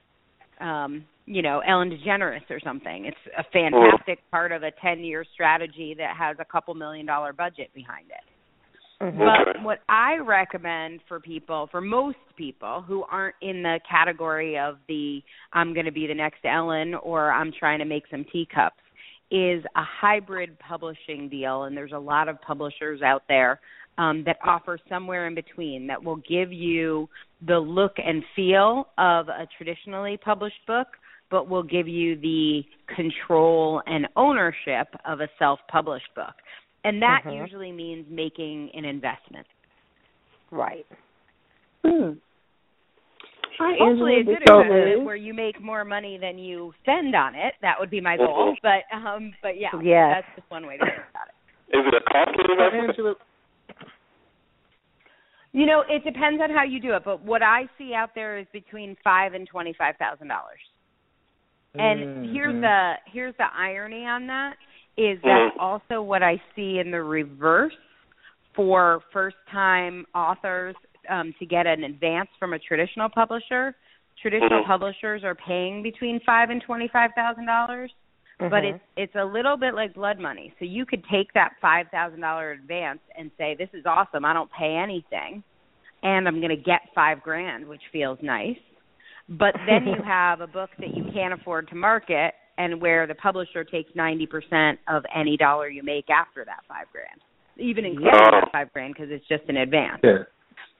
um, you know, Ellen DeGeneres or something. It's a fantastic part of a 10 year strategy that has a couple million dollar budget behind it. Mhm. But Okay. what I recommend for people, for most people who aren't in the category of the I'm going to be the next Ellen or I'm trying to make some teacups, is a hybrid publishing deal. And there's a lot of publishers out there um, that offer somewhere in between that will give you the look and feel of a traditionally published book, but will give you the control and ownership of a self published book. And that Mhm. usually means making an investment. Right. Hmm. Hi, Hopefully, a good This is investment where you make more money than you spend on it. That would be my goal. Mhm. But um, but yeah, Yes. that's just one way to think about it. Is it a costly investment? You know, it depends on how you do it. But what I see out there is between five and twenty five thousand dollars. And here's Mhm. the here's the irony on that is that Mhm. also what I see in the reverse for first time authors um, to get an advance from a traditional publisher. Traditional Mhm. publishers are paying between five and twenty five thousand dollars. but Mhm. it's it's a little bit like blood money. So you could take that five thousand dollar advance and say, "This is awesome. I don't pay anything, and I'm going to get five grand, which feels nice." But then you <laughs> have a book that you can't afford to market, and where the publisher takes ninety percent of any dollar you make after that five grand, even including Yeah. that five grand because it's just an advance. Yeah.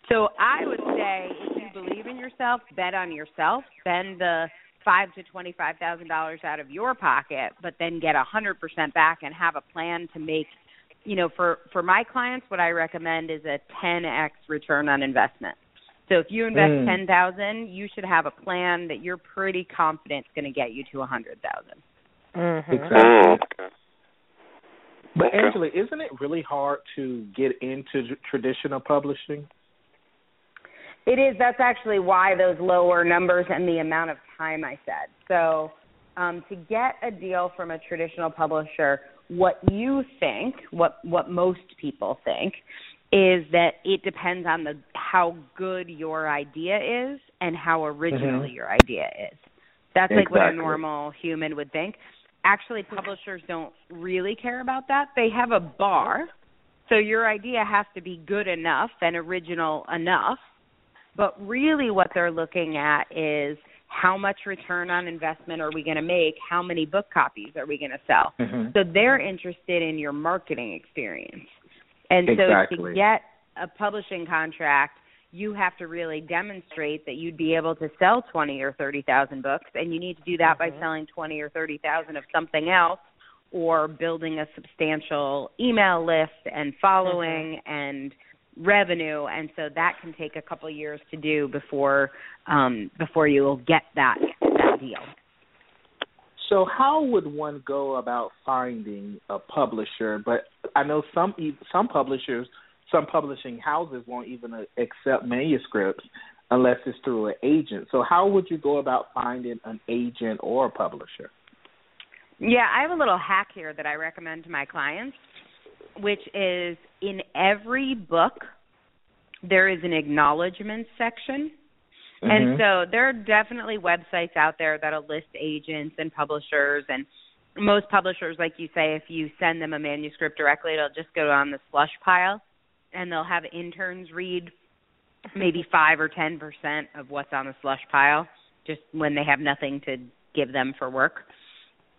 So I would say if you believe in yourself, bet on yourself, spend the five to twenty five thousand dollars out of your pocket, but then get a hundred percent back and have a plan to make you know, for for my clients what I recommend is a ten X return on investment. So if you invest Mm. ten thousand, you should have a plan that you're pretty confident is gonna get you to a hundred thousand. Mhm. Exactly. Mm, okay. But Okay. Angela, isn't it really hard to get into traditional publishing? It is. That's actually why those lower numbers and the amount of time I said. So, um, to get a deal from a traditional publisher, what you think, what what most people think, is that it depends on the how good your idea is and how original Mhm. your idea is. That's like what a normal human would think. Actually, publishers don't really care about that. They have a bar. So your idea has to be good enough and original enough. But really, what they're looking at is how much return on investment are we going to make? How many book copies are we going to sell? Mhm. So they're interested in your marketing experience. And so Exactly. to get a publishing contract, you have to really demonstrate that you'd be able to sell 20 or 30,000 books and you need to do that by Mhm. selling 20 or 30,000 of something else or building a substantial email list and following and revenue and so that can take a couple of years to do before um before you'll get that that deal. So how would one go about finding a publisher? But I know some some publishers, some publishing houses won't even uh, accept manuscripts unless it's through an agent. So how would you go about finding an agent or a publisher? Yeah, I have a little hack here that I recommend to my clients, which is in every book there is an acknowledgement section. And Mhm. so there are definitely websites out there that'll list agents and publishers and most publishers like you say if you send them a manuscript directly it'll just go on the slush pile and they'll have interns read maybe 5 or 10% of what's on the slush pile just when they have nothing to give them for work.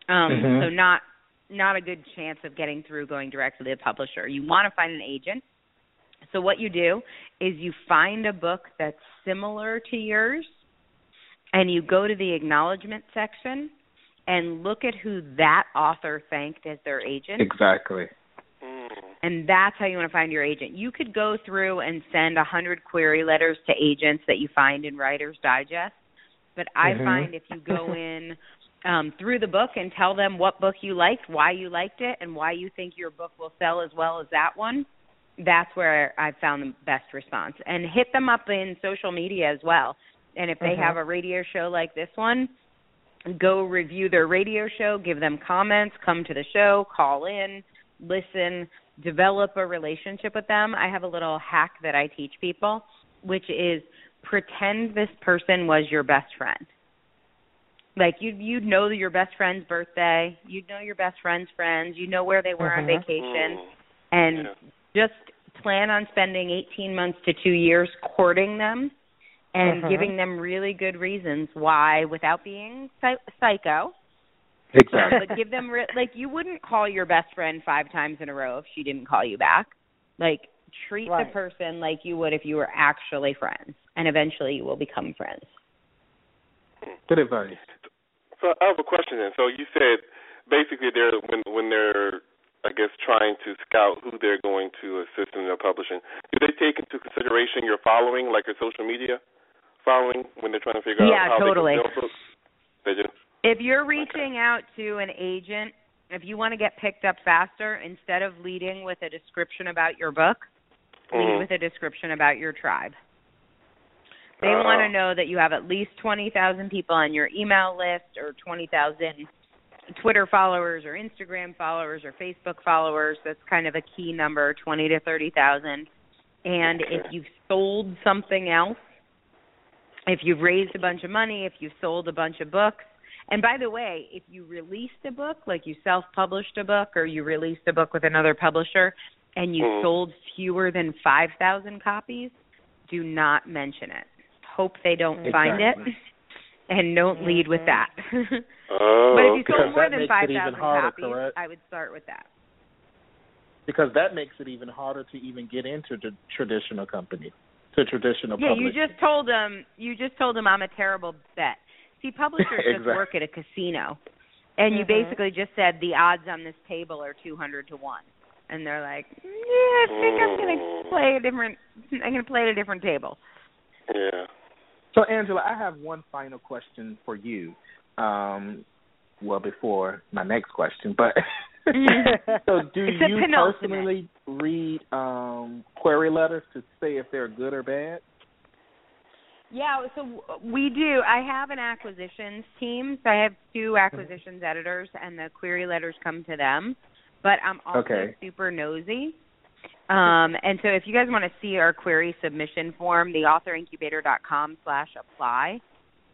Um Mhm. so not not a good chance of getting through going directly to the publisher. You want to find an agent. So what you do is you find a book that's similar to yours and you go to the acknowledgement section and look at who that author thanked as their agent Exactly. and that's how you want to find your agent. You could go through and send a hundred query letters to agents that you find in Writer's Digest, but I Mhm. find if you go <laughs> in um, through the book and tell them what book you liked, why you liked it, and why you think your book will sell as well as that one, that's where I've found the best response. And hit them up in social media as well. And if they Mhm. have a radio show like this one, go review their radio show, give them comments, come to the show, call in, listen, develop a relationship with them. I have a little hack that I teach people, which is pretend this person was your best friend. Like you'd you'd know your best friend's birthday, you'd know your best friend's friends, you know where they were on Mhm. vacation, and just plan on spending 18 months to 2 years courting them and Mhm. giving them really good reasons why without being psycho Exactly. but give them re- like you wouldn't call your best friend five times in a row if she didn't call you back. Like treat Right. the person like you would if you were actually friends, and eventually you will become friends. Good advice. So I have a question then. So you said basically they're when when they're I guess trying to scout who they're going to assist in their publishing. Do they take into consideration your following, like your social media following, when they're trying to figure Yeah, out how totally. they can sell books? They do. If you're reaching out to an agent, if you want to get picked up faster, instead of leading with a description about your book, lead Mhm. with a description about your tribe. They Oh. want to know that you have at least 20,000 people on your email list or 20,000 Twitter followers or Instagram followers or Facebook followers. That's kind of a key number, 20 to 30,000. And if you've sold something else, if you've raised a bunch of money, if you've sold a bunch of books, And by the way, if you released a book, like you self-published a book or you released a book with another publisher and you Mhm. sold fewer than 5,000 copies, do not mention it. Hope they don't find it Exactly. And don't lead with that. <laughs> Oh, but if you Because sold more that than makes it even 5,000 harder, copies, correct? I would start with that. because that makes it even harder to even get into the traditional company, to traditional Yeah, you just told them. You just told them I'm a terrible bet. See, publishers <laughs> just work at a casino, and you Mhm. basically just said the odds on this table are two hundred to one, and they're like, Yeah, I think I'm gonna play a different. <laughs> I'm gonna play at a different table. Yeah. So, Angela, I have one final question for you. Um, well, before my next question, but <laughs> so do you personally read um, query letters to say if they're good or bad? Yeah, so we do. I have an acquisitions team. So I have two acquisitions editors, and the query letters come to them. But I'm also Okay. super nosy. Um, and so if you guys want to see our query submission form, the authorincubator.com slash apply,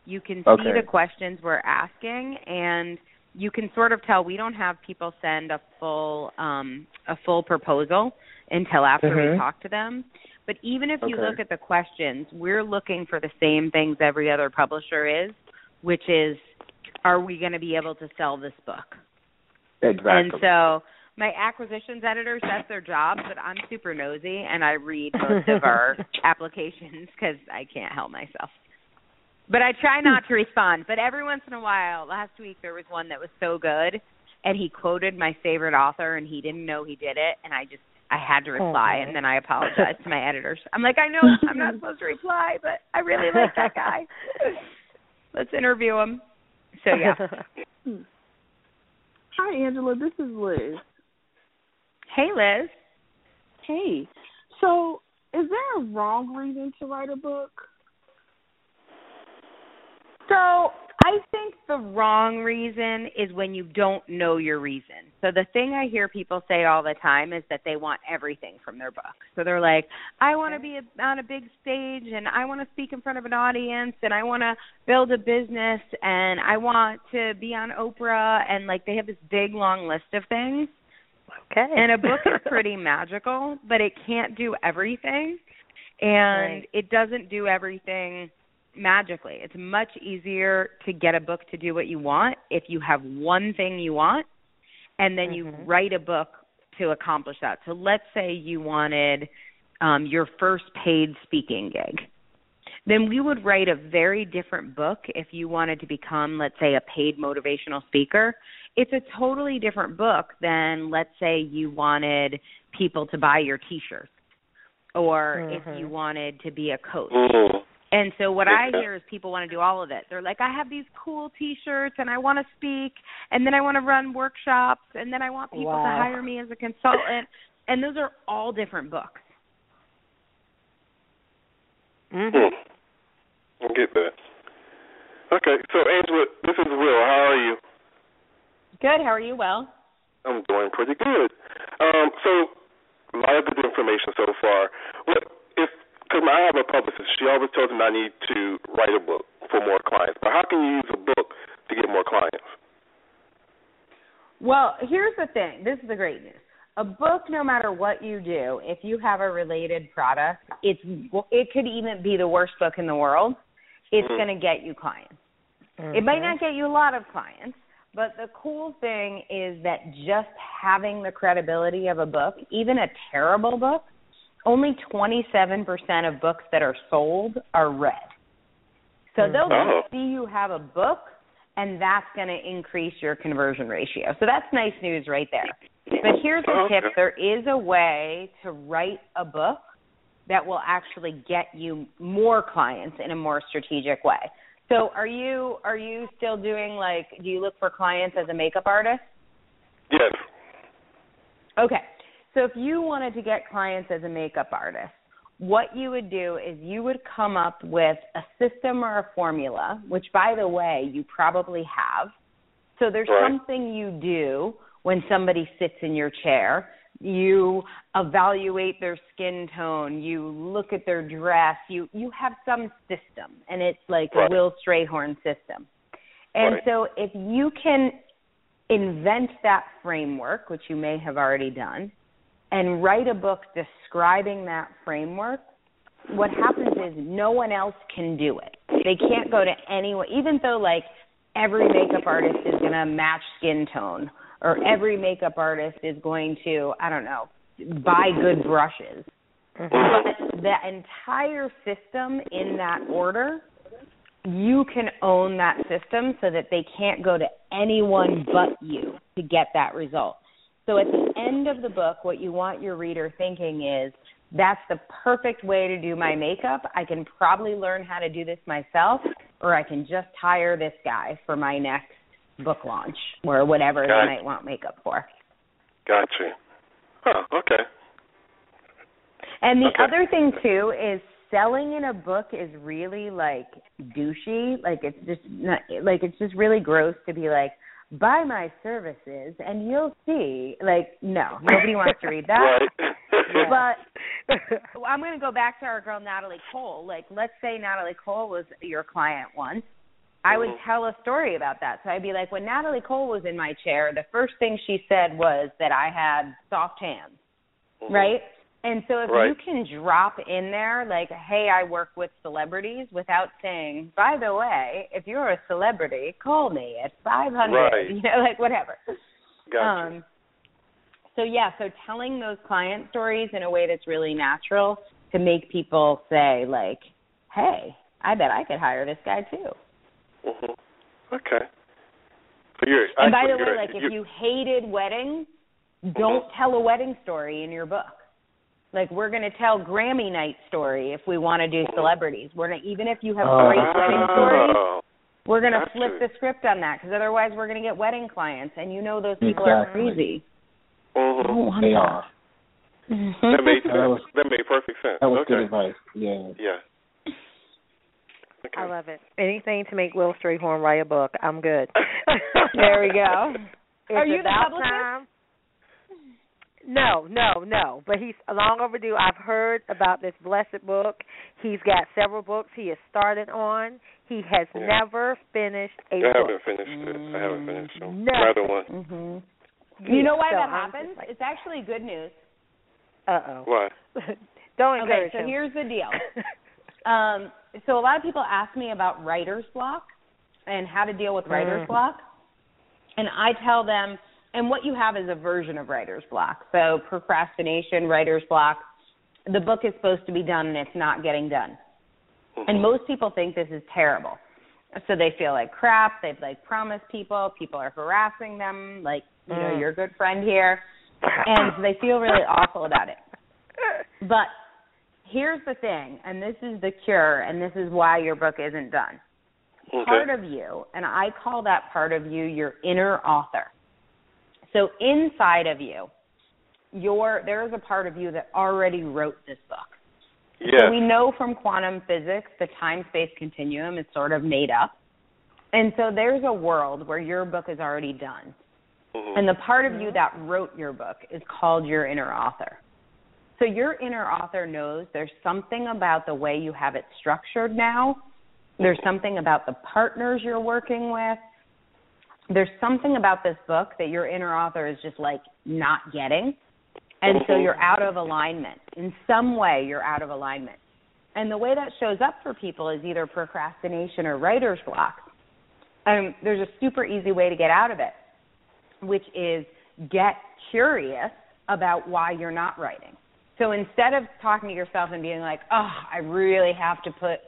you can see Okay. the questions we're asking, and you can sort of tell we don't have people send a full um, a full proposal until after we Mhm. talk to them. But even if you look at the questions, we're looking for the same things every other publisher is, which is, are we going to be able to sell this book? Exactly. And so my acquisitions editors, that's their job, but I'm super nosy and I read most of <laughs> our applications because I can't help myself. But I try not to respond. But every once in a while, last week there was one that was so good, and he quoted my favorite author, and he didn't know he did it, and I just I had to reply, Aw. and then I apologized to my <laughs> editors. I'm like, I know I'm not supposed to reply, but I really like that guy. <laughs> Let's interview him. So yeah. Hi, Angela. This is Liz. Hey, Liz. Hey. So, is there a wrong reason to write a book? So I think the wrong reason is when you don't know your reason. So the thing I hear people say all the time is that they want everything from their book. So they're like, I want to be on a big stage and I want to speak in front of an audience and I want to build a business and I want to be on Oprah and like they have this big long list of things. Okay. And a book is <laughs> pretty magical, but it can't do everything. And Right. it doesn't do everything magically. It's much easier to get a book to do what you want if you have one thing you want and then you Mhm. write a book to accomplish that. So let's say you wanted um, your first paid speaking gig. Then we would write a very different book if you wanted to become, let's say, a paid motivational speaker. It's a totally different book than, let's say, you wanted people to buy your t shirts or if Mhm. you wanted to be a coach. Mm. And so what I hear is people want to do all of it. They're like, I have these cool T-shirts, and I want to speak, and then I want to run workshops, and then I want people Wow. to hire me as a consultant. And those are all different books. Mhm. I get that. Okay, so Angela, this is Will. How are you? Good. How are you? Well. I'm doing pretty good. Um, so a lot of good information so far. What if? Because I have a publicist. She always tells me I need to write a book for more clients. But how can you use a book to get more clients? Well, here's the thing. This is the great news. A book, no matter what you do, if you have a related product, it's it could even be the worst book in the world. It's Mhm. going to get you clients. It might not get you a lot of clients, but the cool thing is that just having the credibility of a book, even a terrible book, only 27% of books that are sold are read. So mm-hmm. they'll Oh. see you have a book, and that's going to increase your conversion ratio. So that's nice news right there. But here's a tip there is a way to write a book that will actually get you more clients in a more strategic way. So are you are you still doing like do you look for clients as a makeup artist? Yes. Okay. So if you wanted to get clients as a makeup artist, what you would do is you would come up with a system or a formula, which by the way, you probably have. So there's Right. something you do when somebody sits in your chair. You evaluate their skin tone, you look at their dress, you you have some system and it's like Right. a Will Strayhorn system. And Right. so if you can invent that framework, which you may have already done, and write a book describing that framework, what happens is no one else can do it. They can't go to anyone, even though like every makeup artist is going to match skin tone, or every makeup artist is going to, I don't know, buy good brushes. Mm-hmm. But the entire system in that order, you can own that system so that they can't go to anyone but you to get that result. So at the end of the book, what you want your reader thinking is that's the perfect way to do my makeup. I can probably learn how to do this myself, or I can just hire this guy for my next book launch or whatever Got they might want makeup for. Gotcha. Huh. Okay. And the Okay. other thing too is selling in a book is really like douchey. Like it's just not, like it's just really gross to be like buy my services and you'll see. Like no, nobody wants to read <laughs> that. Right. But <laughs> well, I'm going to go back to our girl Natalie Cole. Like let's say Natalie Cole was your client once. I would Mhm. tell a story about that. So I'd be like, when Natalie Cole was in my chair, the first thing she said was that I had soft hands, Mhm. right? And so if you can drop in there like, hey, I work with celebrities without saying, by the way, if you're a celebrity, call me at 500, Right. <laughs> you know, like whatever. Gotcha. Um, so yeah, so telling those client stories in a way that's really natural to make people say like, "Hey, I bet I could hire this guy too." Mhm. Okay. So you're. and by the way, you're- like if you're- you hated weddings, don't tell a wedding story in your book. Like we're going to tell Grammy night story if we want to do celebrities. We're gonna even if you have Oh. great wedding stories, Oh. we're going to Gotcha. flip the script on that because otherwise we're going to get wedding clients, and you know those people are Exactly. crazy. Mhm. They are. <laughs> That made That was- that made perfect sense. That was okay. good advice. Yeah. Yeah. I love it. Anything to make Will Strayhorn write a book, I'm good. <laughs> There we go. It's Are you the about publicist? time. No, no, no. But he's long overdue. I've heard about this blessed book. He's got several books he has started on. He has Yeah. never finished a I book. haven't finished it. I haven't finished it. No. Neither one. Mhm. You know why So that I'm happens? like- it's actually good news. Uh oh. Why? <laughs> Don't Okay, so him. here's the deal. <laughs> Um, so a lot of people ask me about writer's block and how to deal with writer's Mm. block. And I tell them, and what you have is a version of writer's block. So procrastination, writer's block. The book is supposed to be done and it's not getting done. And most people think this is terrible. So they feel like crap. They've like promised people. People are harassing them. Like, you know, Mm. your good friend here. And so they feel really awful about it. <laughs> But here's the thing, and this is the cure, and this is why your book isn't done. Okay. Part of you, and I call that part of you your inner author. So inside of you, your there is a part of you that already wrote this book. Yes. So we know from quantum physics the time space continuum is sort of made up. And so there's a world where your book is already done. Mhm. And the part of you that wrote your book is called your inner author. So your inner author knows there's something about the way you have it structured now. There's something about the partners you're working with. There's something about this book that your inner author is just like not getting. And so you're out of alignment. In some way, you're out of alignment. And the way that shows up for people is either procrastination or writer's block. Um, there's a super easy way to get out of it, which is get curious about why you're not writing. So instead of talking to yourself and being like, oh, I really have to put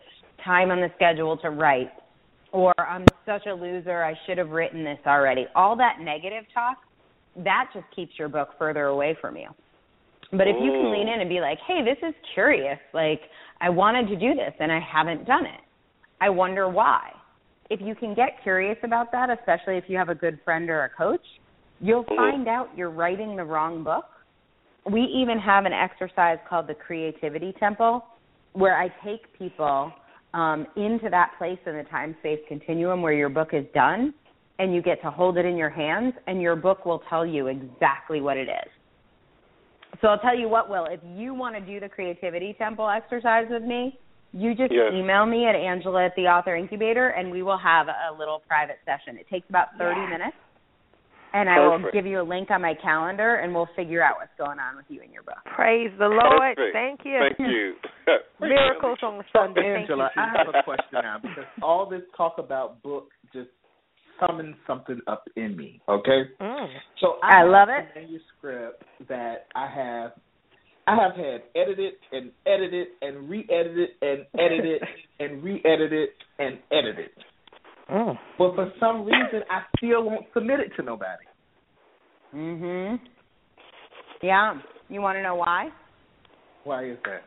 time on the schedule to write, or I'm such a loser, I should have written this already, all that negative talk, that just keeps your book further away from you. But if you can lean in and be like, hey, this is curious, like, I wanted to do this and I haven't done it. I wonder why. If you can get curious about that, especially if you have a good friend or a coach, you'll find out you're writing the wrong book. We even have an exercise called the Creativity Temple where I take people um, into that place in the time space continuum where your book is done and you get to hold it in your hands and your book will tell you exactly what it is. So I'll tell you what, Will, if you want to do the Creativity Temple exercise with me, you just Yes. email me at Angela at the Author Incubator, and we will have a little private session. It takes about 30 Yes. minutes, and I will give you a link on my calendar, and we'll figure out what's going on with you and your book. Praise the Lord. Perfect. Thank you. Thank you. <laughs> Miracles on So, Sunday. Thank Angela, you, I have a question now because all this talk about books just summoned something up in me. Okay, Mm. so I have love a it. Manuscript that I have, I have had edited and edited and re-edited and edited <laughs> and re-edited and edited. Mm. But for some reason, I still won't submit it to nobody. Mhm. Yeah. You want to know why? Why is that?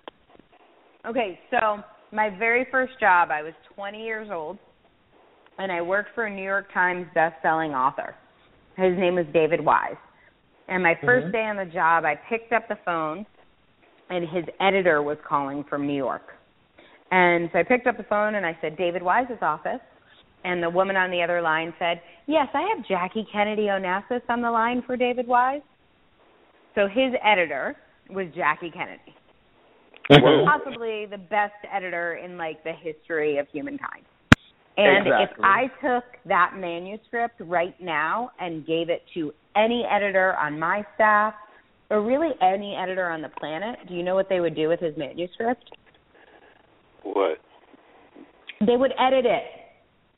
Okay, so my very first job, I was 20 years old, and I worked for a New York Times best-selling author. His name was David Wise. And my 1st Mhm. day on the job, I picked up the phone, and his editor was calling from New York. And so I picked up the phone and I said, David Wise's office. And the woman on the other line said, Yes, I have Jackie Kennedy Onassis on the line for David Wise. So his editor was Jackie Kennedy possibly the best editor in like the history of humankind. And if I took that manuscript right now and gave it to any editor on my staff, or really any editor on the planet, do you know what they would do with his manuscript? What? They would edit it.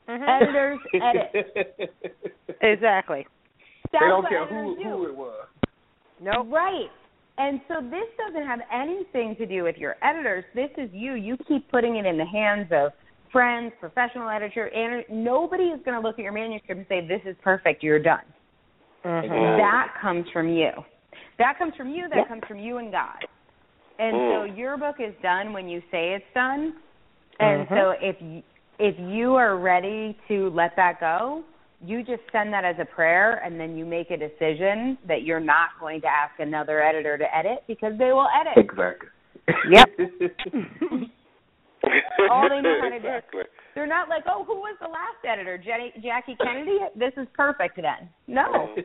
Mhm. Editors edit. <laughs> Exactly. That's they don't care who do. who it was. Nope. Right. And so this doesn't have anything to do with your editors. This is you. You keep putting it in the hands of friends, professional editor, and nobody is going to look at your manuscript and say this is perfect. You're done. Mhm. That comes from you. That comes from you. That Yep. comes from you and God. And Mm. so your book is done when you say it's done. And Mhm. so if y- if you are ready to let that go, you just send that as a prayer and then you make a decision that you're not going to ask another editor to edit because they will edit. Exactly. Yep. <laughs> All they know how to do. exactly. They're not like, "Oh, who was the last editor? Jenny, Jackie Kennedy? This is perfect then." No.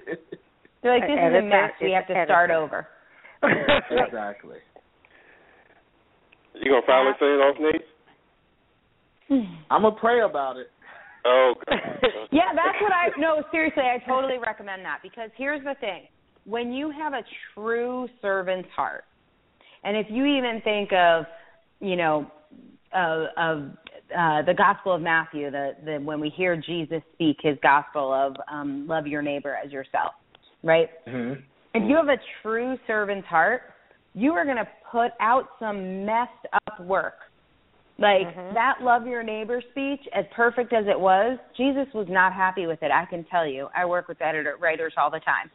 They're like, "This is a mess. We have to editor. start over." <laughs> exactly. You gonna finally say it off, Nate? I'm gonna pray about it. Oh <laughs> God. yeah, that's what I no, seriously, I totally recommend that because here's the thing. When you have a true servant's heart, and if you even think of, you know, uh, of uh, the Gospel of Matthew, the, the when we hear Jesus speak his gospel of um, love your neighbor as yourself, right? Mm-hmm. If you have a true servant's heart, you are going to put out some messed up work. Like Mhm. that love your neighbor speech, as perfect as it was, Jesus was not happy with it. I can tell you. I work with editor writers all the time.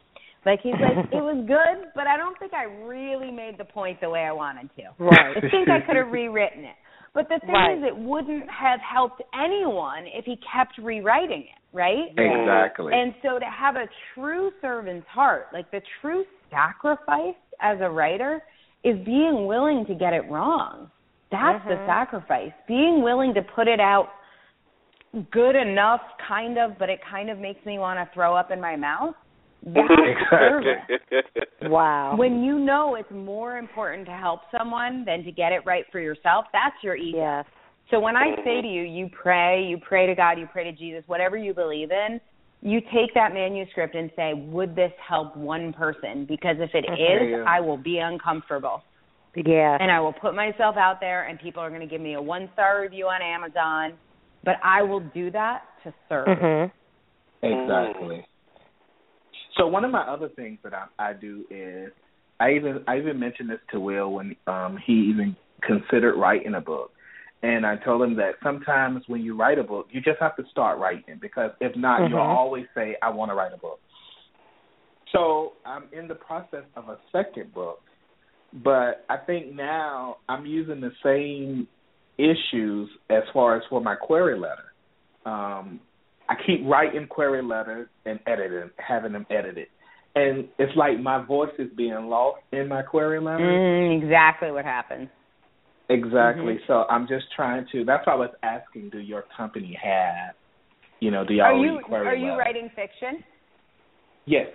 Like he's like, it was good, but I don't think I really made the point the way I wanted to. <laughs> Right. I think I could have rewritten it. But the thing Right. is, it wouldn't have helped anyone if he kept rewriting it, right? Exactly. And so to have a true servant's heart, like the true sacrifice as a writer, is being willing to get it wrong. That's the Mhm. sacrifice. Being willing to put it out good enough, kind of, but it kind of makes me want to throw up in my mouth. That's <laughs> service. Wow. When you know it's more important to help someone than to get it right for yourself, that's your ego. Yes. So when I say to you, you pray, you pray to God, you pray to Jesus, whatever you believe in, you take that manuscript and say, would this help one person? Because if it is, Yeah. I will be uncomfortable. Yes. And I will put myself out there and people are going to give me a one-star review on Amazon, but I will do that to serve. Mhm. Exactly. So one of my other things that I, I do is I even I even mentioned this to Will when um he even considered writing a book. And I told him that sometimes when you write a book, you just have to start writing because if not, you'll Mhm. always say, I want to write a book. So I'm in the process of a second book, but I think now I'm using the same issues as far as for my query letter. Um, I keep writing query letters and editing, having them edited. And it's like my voice is being lost in my query letters. Mm, exactly what happens. Exactly. Mhm. So I'm just trying to. That's why I was asking. Do your company have, you know, do y'all Are you read query are you letters? writing fiction? Yes.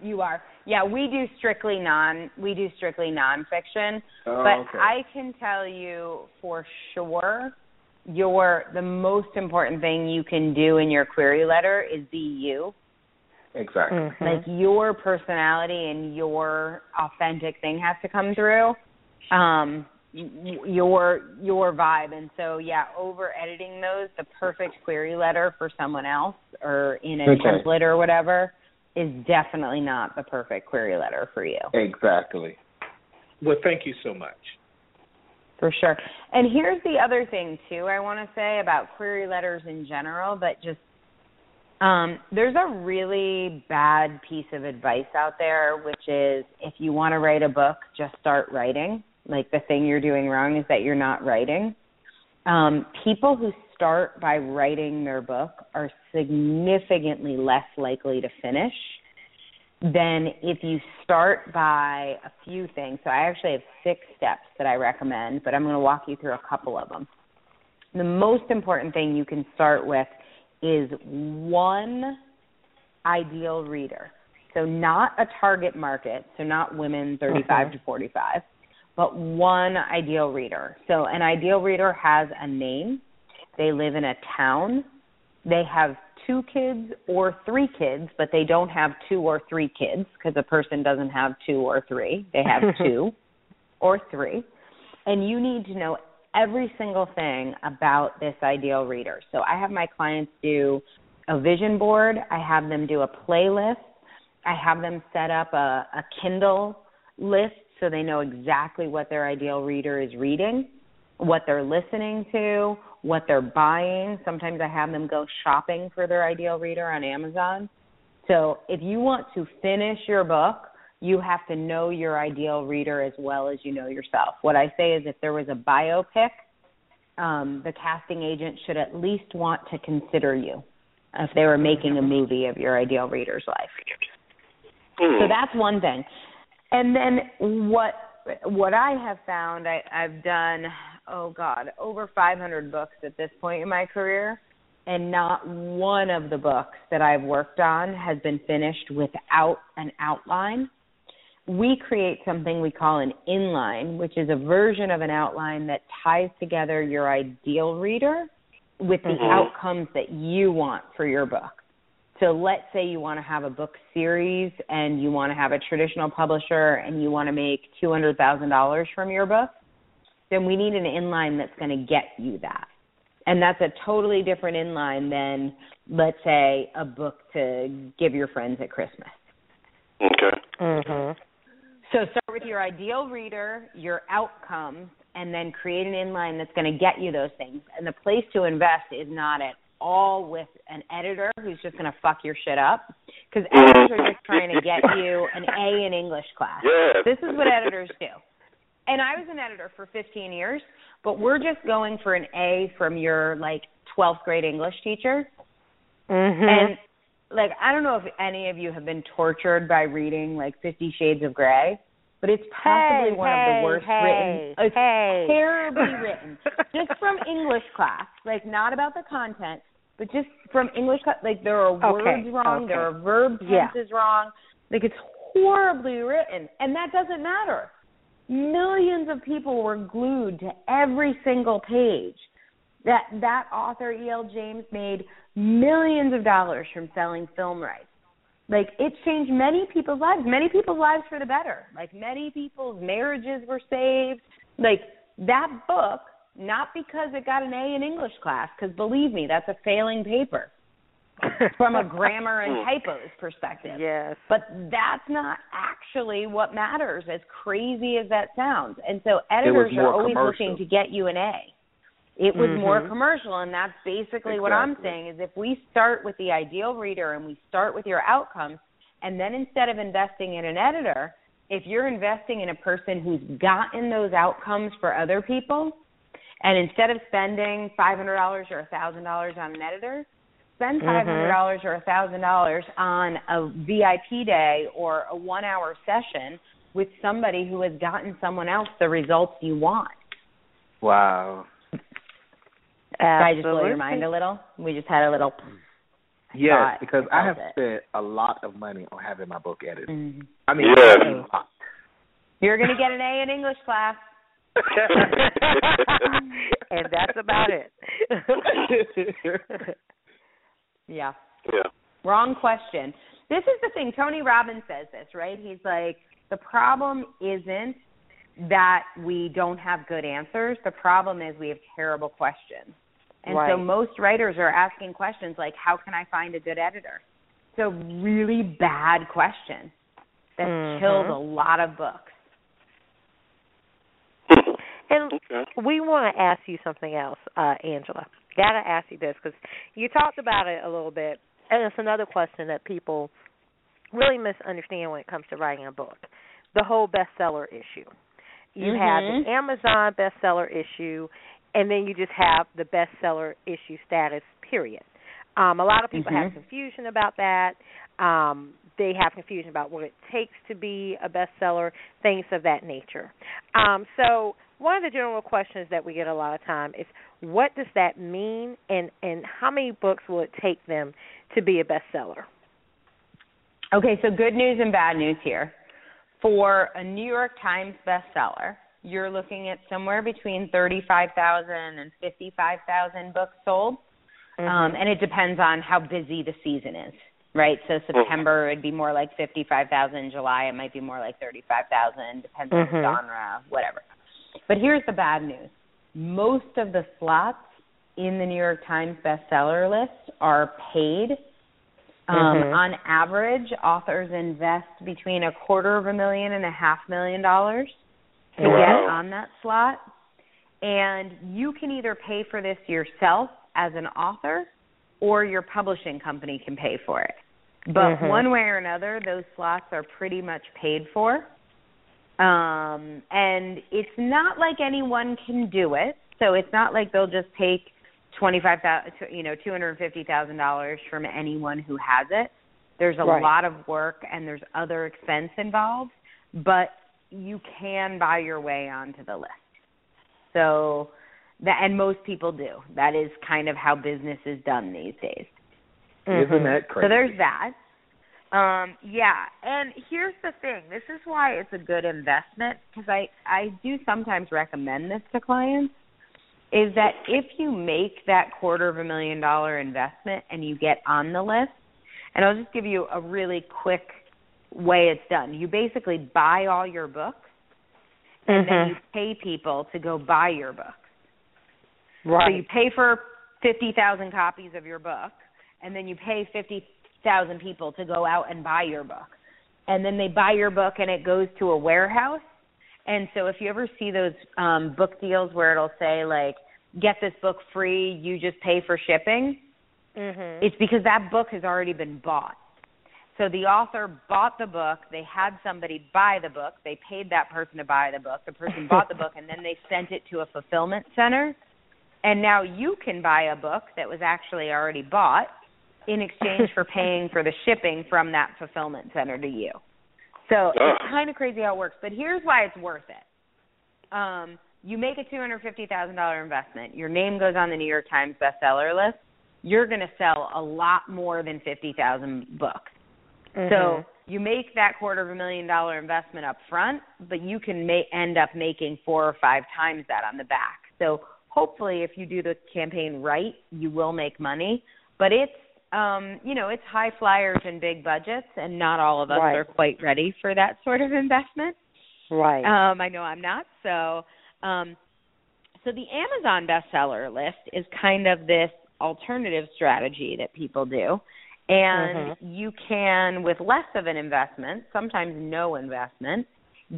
You are. Yeah, we do strictly non we do strictly nonfiction. Oh, but okay. I can tell you for sure your the most important thing you can do in your query letter is be you. Exactly. Mm-hmm. Like your personality and your authentic thing has to come through. Um your your vibe and so yeah over editing those the perfect query letter for someone else or in a Okay. template or whatever is definitely not the perfect query letter for you Exactly. Well, thank you so much. for sure and here's the other thing too i want to say about query letters in general but just um, there's a really bad piece of advice out there which is if you want to write a book just start writing like the thing you're doing wrong is that you're not writing um, people who start by writing their book are significantly less likely to finish than if you start by a few things. So I actually have six steps that I recommend, but I'm going to walk you through a couple of them. The most important thing you can start with is one ideal reader. So not a target market, so not women 35 to 45, but one ideal reader. So an ideal reader has a name, they live in a town, they have two kids or three kids, but they don't have two or three kids because a person doesn't have two or three. They have <laughs> two or three. And you need to know every single thing about this ideal reader. So I have my clients do a vision board, I have them do a playlist, I have them set up a, a Kindle list so they know exactly what their ideal reader is reading, what they're listening to, what they're buying. Sometimes I have them go shopping for their ideal reader on Amazon. So if you want to finish your book, you have to know your ideal reader as well as you know yourself. What I say is if there was a biopic, um, the casting agent should at least want to consider you if they were making a movie of your ideal reader's life. So that's one thing. And then what what I have found, I, I've done oh god, over 500 books at this point in my career, and not one of the books that I've worked on has been finished without an outline. We create something we call an inline, which is a version of an outline that ties together your ideal reader with the Mhm. outcomes that you want for your book. So let's say you want to have a book series and you want to have a traditional publisher and you want to make $200,000 from your book, then we need an inline that's going to get you that. And that's a totally different inline than, let's say, a book to give your friends at Christmas. Okay. Mhm. So start with your ideal reader, your outcomes, and then create an inline that's going to get you those things. And the place to invest is not at all with an editor who's just going to fuck your shit up, because editors are just trying to get you an A in English class. <laughs> Yes. This is what editors do. And I was an editor for 15 years, but we're just going for an A from your like 12th grade English teacher. Mhm. And like I don't know if any of you have been tortured by reading like Fifty Shades of Grey, but it's possibly Hey, one of the worst hey, written. It's hey. terribly <laughs> written, just from English class. Like not about the content, but just from English class. Like there are Okay, words wrong, there are okay. verb Yeah. tenses wrong. Like it's horribly written, and that doesn't matter. Millions of people were glued to every single page. That that author E.L. James made millions of dollars from selling film rights. Like it changed many people's lives, many people's lives for the better. Like many people's marriages were saved. Like that book, not because it got an A in English class, because believe me, that's a failing paper <laughs> from a grammar and typos perspective. Yes. But that's not actually what matters, as crazy as that sounds. And so editors are always commercial. looking to get you an A. It was more Mhm. commercial, and that's basically what I'm saying is if we start with the ideal reader and we start with your outcomes, and then instead of investing in an editor, if you're investing in a person who's gotten those outcomes for other people, and instead of spending $500 or $1,000 on an editor, spend Mhm. $500 or a $1,000 on a VIP day or a one hour session with somebody who has gotten someone else the results you want. Wow. Did I just blow your mind a little? We just had a little. Yes, because I have it. spent a lot of money on having my book edited. Mhm. I mean, Yes. a lot. You're going to get an A in English class. <laughs> and that's about it. <laughs> Yeah. Yeah. Wrong question. This is the thing. Tony Robbins says this, right? He's like, the problem isn't that we don't have good answers. The problem is we have terrible questions. And so most writers are asking questions like, how can I find a good editor? It's a really bad question that Mhm. kills a lot of books. <laughs> And Okay. we want to ask you something else, uh, Angela. Gotta ask you this because you talked about it a little bit, and it's another question that people really misunderstand when it comes to writing a book: the whole bestseller issue. You have Mhm. the Amazon bestseller issue, and then you just have the bestseller issue status. Period. Um, a lot of people have Mhm. confusion about that. Um, they have confusion about what it takes to be a bestseller, things of that nature. Um, so one of the general questions that we get a lot of time is what does that mean and and how many books will it take them to be a bestseller? Okay, so good news and bad news here. For a New York Times bestseller, you're looking at somewhere between 35,000 and 55,000 books sold. Mm-hmm. Um, and it depends on how busy the season is, right? So mm-hmm. September it'd be more like 55,000, July it might be more like 35,000, depends on the genre, whatever. But here's the bad news. Most of the slots in the New York Times bestseller list are paid. Um, Mhm. On average, authors invest between a quarter of a million and a half million dollars to Wow. get on that slot. And you can either pay for this yourself as an author or your publishing company can pay for it. But Mhm. one way or another, those slots are pretty much paid for. Um, and it's not like anyone can do it. So it's not like they'll just take twenty-five thousand, you know, two hundred fifty thousand dollars from anyone who has it. There's a Right. lot of work and there's other expense involved, but you can buy your way onto the list. So that and most people do. That is kind of how business is done these days. Isn't that crazy? So there's that. Um, yeah, and here's the thing. This is why it's a good investment because I I do sometimes recommend this to clients. Is that if you make that quarter of a million dollar investment and you get on the list, and I'll just give you a really quick way it's done. You basically buy all your books, and then Mhm. you pay people to go buy your books. Right. So you pay for 50,000 copies of your book, and then you pay 50,000 people to go out and buy your book. And then they buy your book and it goes to a warehouse. And so if you ever see those um book deals where it'll say like get this book free, you just pay for shipping, Mhm. it's because that book has already been bought. So the author bought the book, they had somebody buy the book, they paid that person to buy the book, the person <laughs> bought the book and then they sent it to a fulfillment center. And now you can buy a book that was actually already bought in exchange for <laughs> paying for the shipping from that fulfillment center to you. So it's kind of crazy how it works, but here's why it's worth it. Um, you make a two hundred fifty thousand dollar investment. Your name goes on the New York Times bestseller list. You're going to sell a lot more than fifty thousand books. So Mhm. you make that quarter of a million dollar investment up front, but you can ma- end up making four or five times that on the back. So hopefully, if you do the campaign right, you will make money. But it's um, you know, it's high flyers and big budgets, and not all of us Right. are quite ready for that sort of investment. Right. Um, I know I'm not. So, um, so the Amazon bestseller list is kind of this alternative strategy that people do, and you can, with less of an investment, sometimes no investment,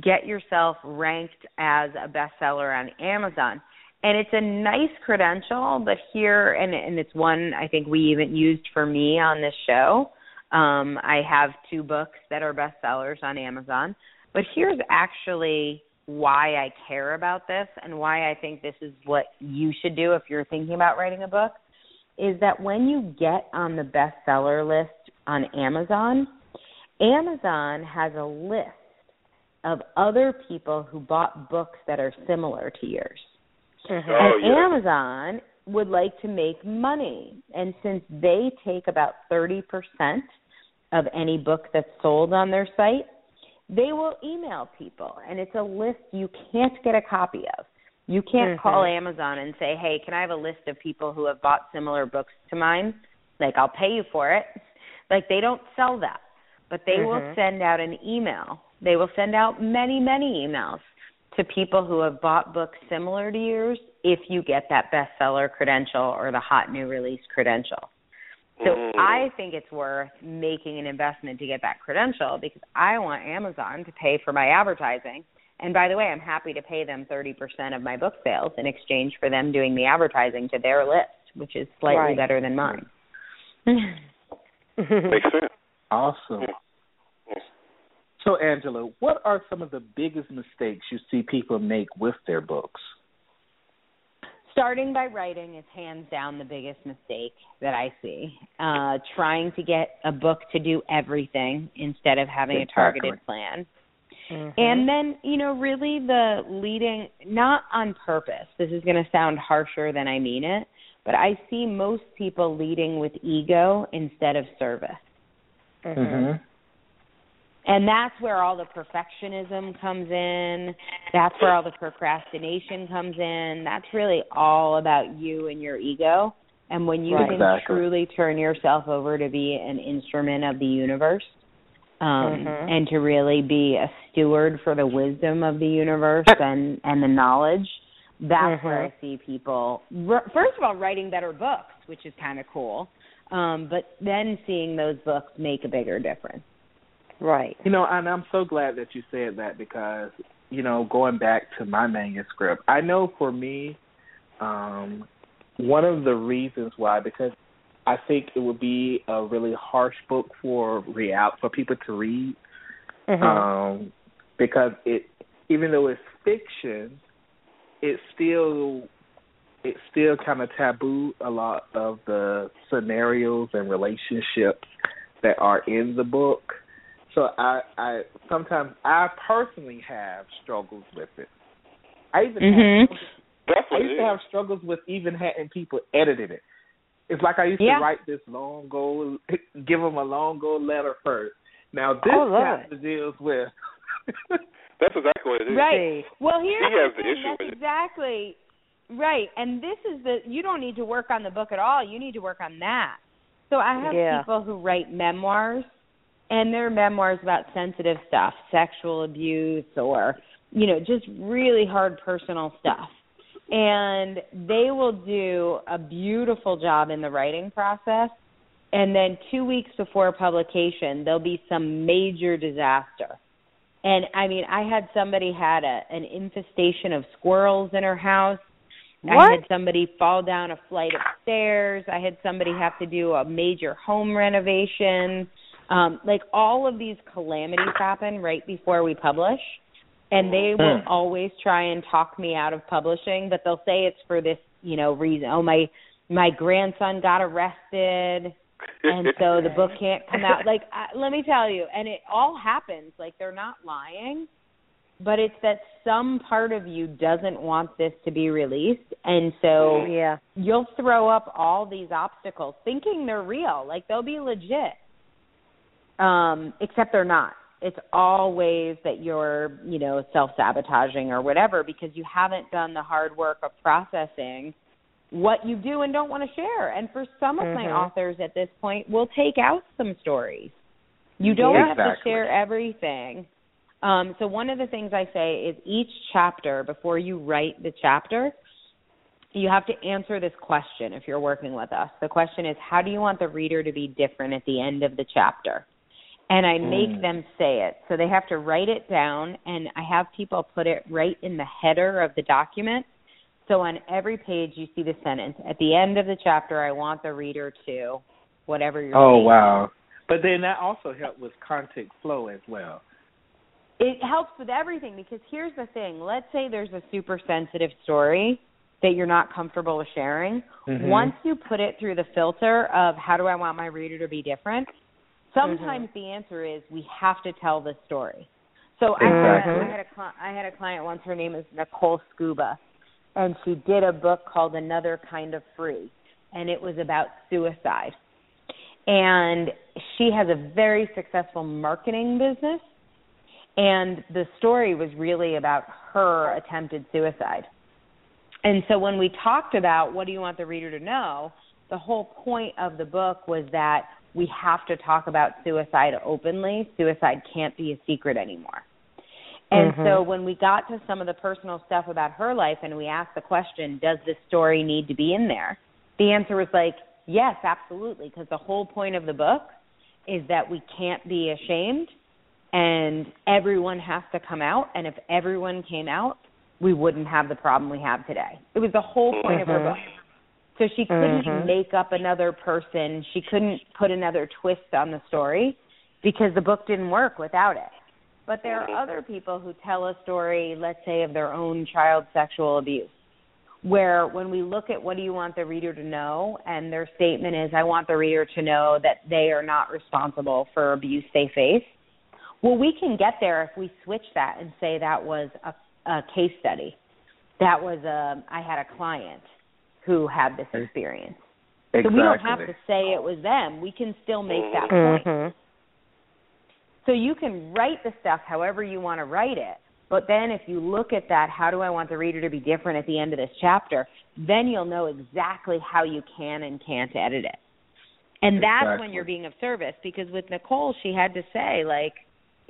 get yourself ranked as a bestseller on Amazon. And it's a nice credential, but here, and, and it's one I think we even used for me on this show. Um, I have two books that are bestsellers on Amazon. But here's actually why I care about this and why I think this is what you should do if you're thinking about writing a book is that when you get on the bestseller list on Amazon, Amazon has a list of other people who bought books that are similar to yours. Mhm. Oh, and yeah. Amazon would like to make money. And since they take about 30% of any book that's sold on their site, they will email people. And it's a list you can't get a copy of. You can't Mm-hmm. call Amazon and say, hey, can I have a list of people who have bought similar books to mine? Like, I'll pay you for it. Like, they don't sell that. But they will Mhm. send out an email. They will send out many, many emails to people who have bought books similar to yours if you get that bestseller credential or the hot new release credential. So Mm. I think it's worth making an investment to get that credential because I want Amazon to pay for my advertising. And by the way, I'm happy to pay them 30% of my book sales in exchange for them doing the advertising to their list, which is slightly Right. better than mine. Makes sense. Awesome. So, Angela, what are some of the biggest mistakes you see people make with their books? Starting by writing is hands down the biggest mistake that I see. Uh, trying to get a book to do everything instead of having a targeted plan. Mm-hmm. And then, you know, really the leading, not on purpose, this is going to sound harsher than I mean it, but I see most people leading with ego instead of service. Mm-hmm. And that's where all the perfectionism comes in. That's where all the procrastination comes in. That's really all about you and your ego. And when you Right. can Exactly. truly turn yourself over to be an instrument of the universe, um, Mhm. and to really be a steward for the wisdom of the universe <laughs> and and the knowledge, that's where I see people. r- First of all, writing better books, which is kind of cool. Um, but then seeing those books make a bigger difference. Right. You know, and I'm so glad that you said that because, you know, going back to my manuscript, I know for me, um, one of the reasons why, because I think it would be a really harsh book for real for people to read, Mhm. um, because it, even though it's fiction, it still it still kind of taboo a lot of the scenarios and relationships that are in the book. So I, I sometimes I personally have struggles with it. I even Mhm. have, That's I used to have struggles with even having people edited it. It's like I used Yeah. to write this long goal, <laughs> give them a long goal letter first. Now this Oh, love chapter deals with. <laughs> That's exactly what it is. Right. Well, here's He has the the thing. issue That's with it. exactly right. And this is the you don't need to work on the book at all. You need to work on that. So I have Yeah. people who write memoirs, and they're memoirs about sensitive stuff, sexual abuse, or you know, just really hard personal stuff. And they will do a beautiful job in the writing process. And then two weeks before publication, there'll be some major disaster. And I mean, I had somebody had a an infestation of squirrels in her house. What? I had somebody fall down a flight of stairs. I had somebody have to do a major home renovation. Um, like all of these calamities happen right before we publish. And they will Hmm. always try and talk me out of publishing, but they'll say it's for this, you know, reason. Oh, my my grandson got arrested and so the book <laughs> can't come out like I, let me tell you and it all happens like they're not lying but it's that some part of you doesn't want this to be released and so Yeah. you'll throw up all these obstacles thinking they're real like they'll be legit um except they're not it's all ways that you're you know self-sabotaging or whatever because you haven't done the hard work of processing what you do and don't want to share and for some of my Mhm. authors at this point we'll take out some stories you don't Yeah. have to share everything um, so one of the things I say is each chapter, before you write the chapter, you have to answer this question if you're working with us. The question is, how do you want the reader to be different at the end of the chapter? And I make Mm. them say it. So they have to write it down, and I have people put it right in the header of the document. So on every page, you see the sentence. At the end of the chapter, I want the reader to whatever you're Oh saying. wow! But then that also helped with content flow as well. it helps with everything because here's the thing let's say there's a super sensitive story that you're not comfortable with sharing Mhm. once you put it through the filter of how do i want my reader to be different Mm-hmm. sometimes the answer is we have to tell the story so I, had a, Exactly. I had a I had a client once her name is Nicole Scuba and she did a book called Another Kind of Free, and it was about suicide. And she has a very successful marketing business, and the story was really about her attempted suicide. And so when we talked about what do you want the reader to know, the whole point of the book was that we have to talk about suicide openly. Suicide can't be a secret anymore. And Mm-hmm. so when we got to some of the personal stuff about her life and we asked the question, does this story need to be in there? The answer was like, yes, absolutely, because the whole point of the book is that we can't be ashamed and everyone has to come out and if everyone came out, we wouldn't have the problem we have today. It was the whole point of her Mhm. book. So she couldn't Mhm. make up another person. She couldn't put another twist on the story because the book didn't work without it. But there are other people who tell a story, let's say, of their own child sexual abuse, where when we look at what do you want the reader to know, and their statement is, I want the reader to know that they are not responsible for abuse they face. Well, we can get there if we switch that and say that was a, a case study. That was a, I had a client who had this experience. So we don't have to say it was them. We can still make that point. Mhm. So you can write the stuff however you want to write it. But then if you look at that, how do I want the reader to be different at the end of this chapter? Then you'll know exactly how you can and can't edit it. And that's when you're being of service because with Nicole she had to say like,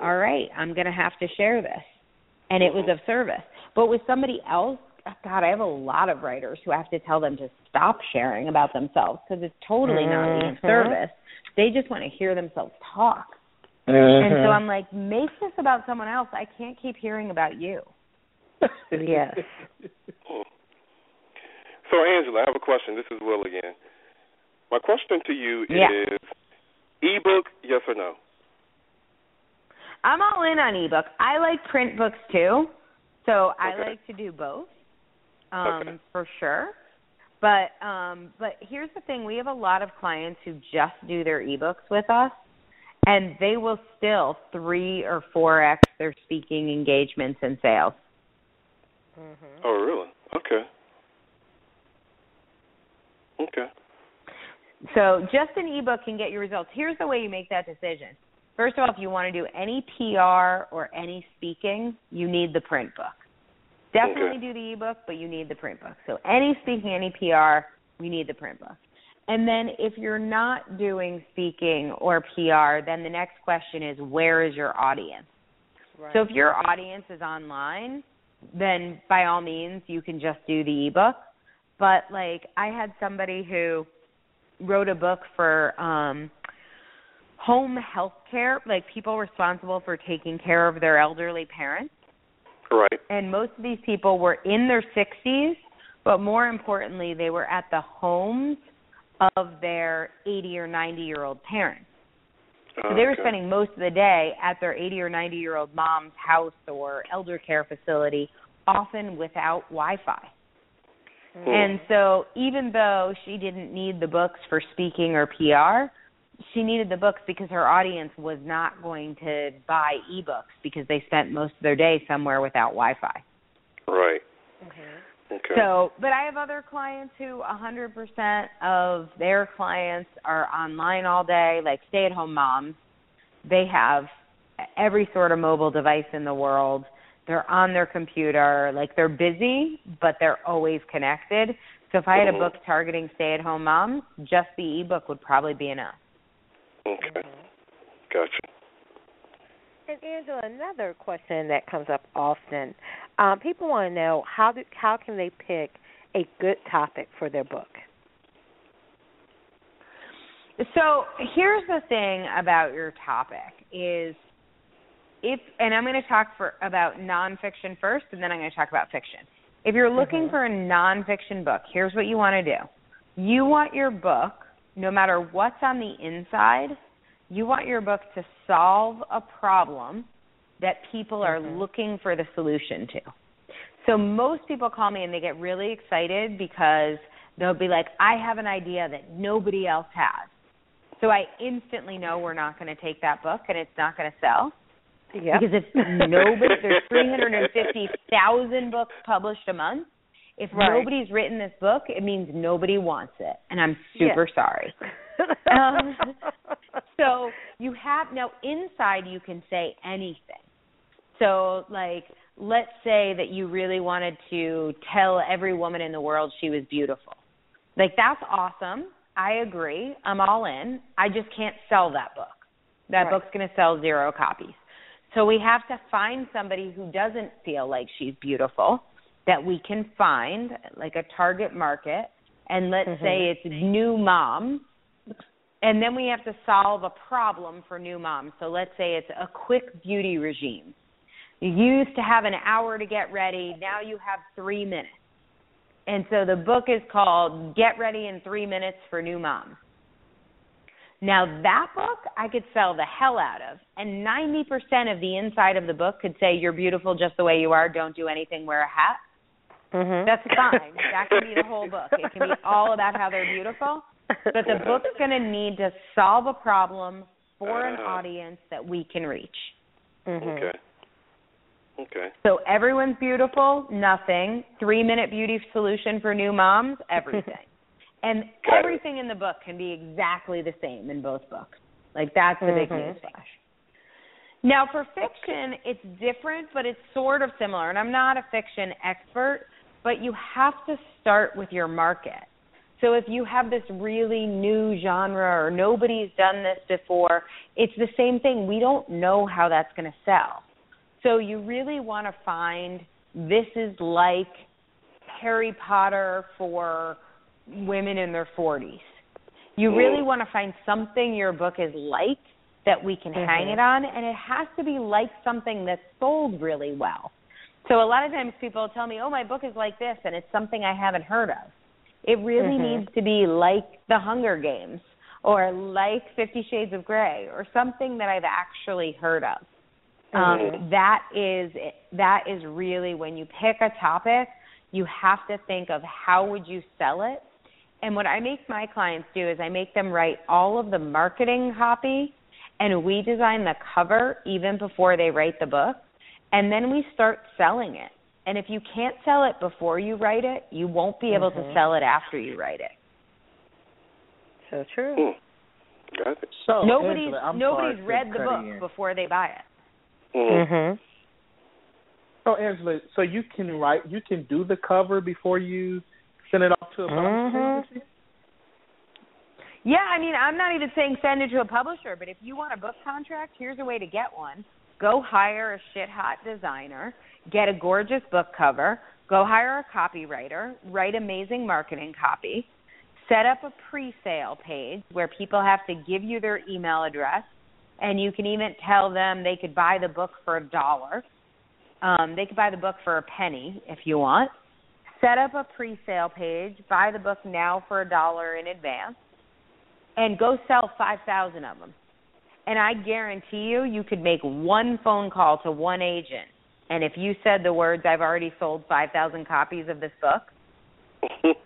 all right, I'm going to have to share this. And it was of service. But with somebody else, God, I have a lot of writers who have to tell them to stop sharing about themselves because it's totally not being of service. They just want to hear themselves talk. And Mm-hmm. so I'm like, make this about someone else. I can't keep hearing about you. <laughs> Yes. So, Angela, I have a question. This is Will again. My question to you Yeah. is ebook, yes or no? I'm all in on ebook. I like print books too, so I Okay. like to do both, um, Okay. for sure. But um, but here's the thing: we have a lot of clients who just do their ebooks with us, and they will still three or four x their speaking engagements and sales. Mhm. Oh, really? Okay. Okay. So just an ebook can get you results. Here's the way you make that decision. First of all, if you want to do any PR or any speaking, you need the print book. Definitely Okay. do the ebook, but you need the print book. So any speaking, any PR, you need the print book. And then if you're not doing speaking or PR, then the next question is where is your audience? Right. So if your audience is online, then by all means you can just do the ebook. But like I had somebody who wrote a book for um home health care, like people responsible for taking care of their elderly parents. Right. And most of these people were in their 60s, but more importantly, they were at the homes of their 80 or 90 year old parents. So they were Okay. spending most of the day at their 80 or 90 year old mom's house or elder care facility, often without Wi Fi. And so, even though she didn't need the books for speaking or PR, she needed the books because her audience was not going to buy ebooks because they spent most of their day somewhere without Wi Fi. Right. Mhm. Okay. So, but I have other clients who 100% of their clients are online all day, like stay at home moms. They have every sort of mobile device in the world. They're on their computer, like they're busy, but they're always connected. So if I had a Mhm. book targeting stay at home moms, just the ebook would probably be enough. Okay. Gotcha. And Angela, another question that comes up often: um, people want to know how do, how can they pick a good topic for their book? So here's the thing about your topic is if and I'm going to talk for about nonfiction first, and then I'm going to talk about fiction. If you're looking Mhm. for a nonfiction book, here's what you want to do. You want your book, no matter what's on the inside, you want your book to solve a problem that people are Mhm. looking for the solution to. So most people call me and they get really excited because they'll be like, I have an idea that nobody else has. So I instantly know we're not going to take that book and it's not going to sell. Yeah. Because if <laughs> nobody, there's 350,000 books published a month. If Right. nobody's written this book, it means nobody wants it, and I'm super sorry. <laughs> um, so you have now inside you can say anything. So like let's say that you really wanted to tell every woman in the world she was beautiful. Like that's awesome. I agree. I'm all in. I just can't sell that book. That Right. book's going to sell zero copies. So we have to find somebody who doesn't feel like she's beautiful that we can find like a target market and let's Mhm. say it's new moms and then we have to solve a problem for new moms. So let's say it's a quick beauty regime. You used to have an hour to get ready, now you have 3 minutes. And so the book is called Get Ready in 3 Minutes for New Moms. Now that book I could sell the hell out of, and 90% of the inside of the book could say you're beautiful just the way you are, don't do anything, wear a hat. Mhm. That's fine. that can be the whole book. It can be all about how they're beautiful, but the <laughs> book's going to need to solve a problem for an Uh-huh. audience that we can reach. Mhm. Okay. Okay. So everyone's beautiful, nothing. 3-minute beauty solution for new moms, everything. <laughs> and Got it. everything in the book can be exactly the same in both books. Like that's the big news newsflash. Now for fiction, it's different, but it's sort of similar. And I'm not a fiction expert, but you have to start with your market. So if you have this really new genre or nobody's done this before, it's the same thing. We don't know how that's going to sell. So you really want to find this is like Harry Potter for women in their 40s. You really want to find something your book is like that we can hang Mhm. it on, and it has to be like something that's sold really well. So a lot of times people tell me, "Oh, my book is like this," and it's something I haven't heard of. It really Mhm. needs to be like The Hunger Games or like Fifty Shades of Grey or something that I've actually heard of. Um, Mhm. that is that is really when you pick a topic, you have to think of how would you sell it. And what I make my clients do is I make them write all of the marketing copy and we design the cover even before they write the book and then we start selling it. And if you can't sell it before you write it, you won't be able to Mhm. sell it after you write it. So true. Hmm. Got it. So nobody's Angela, nobody's read the book in. before they buy it. Mm. Mhm. So Angela, so you can write, you can do the cover before you send it off to a publisher Mhm. agency? Yeah, I mean, I'm not even saying send it to a publisher, but if you want a book contract, here's a way to get one. Go hire a shit hot designer, get a gorgeous book cover, go hire a copywriter, write amazing marketing copy, set up a pre-sale page where people have to give you their email address and you can even tell them they could buy the book for a dollar. Um, they could buy the book for a penny if you want. Set up a pre-sale page, buy the book now for a dollar in advance and go sell 5,000 of them. And I guarantee you, you could make one phone call to one agent. And if you said the words, I've already sold 5,000 copies of this book,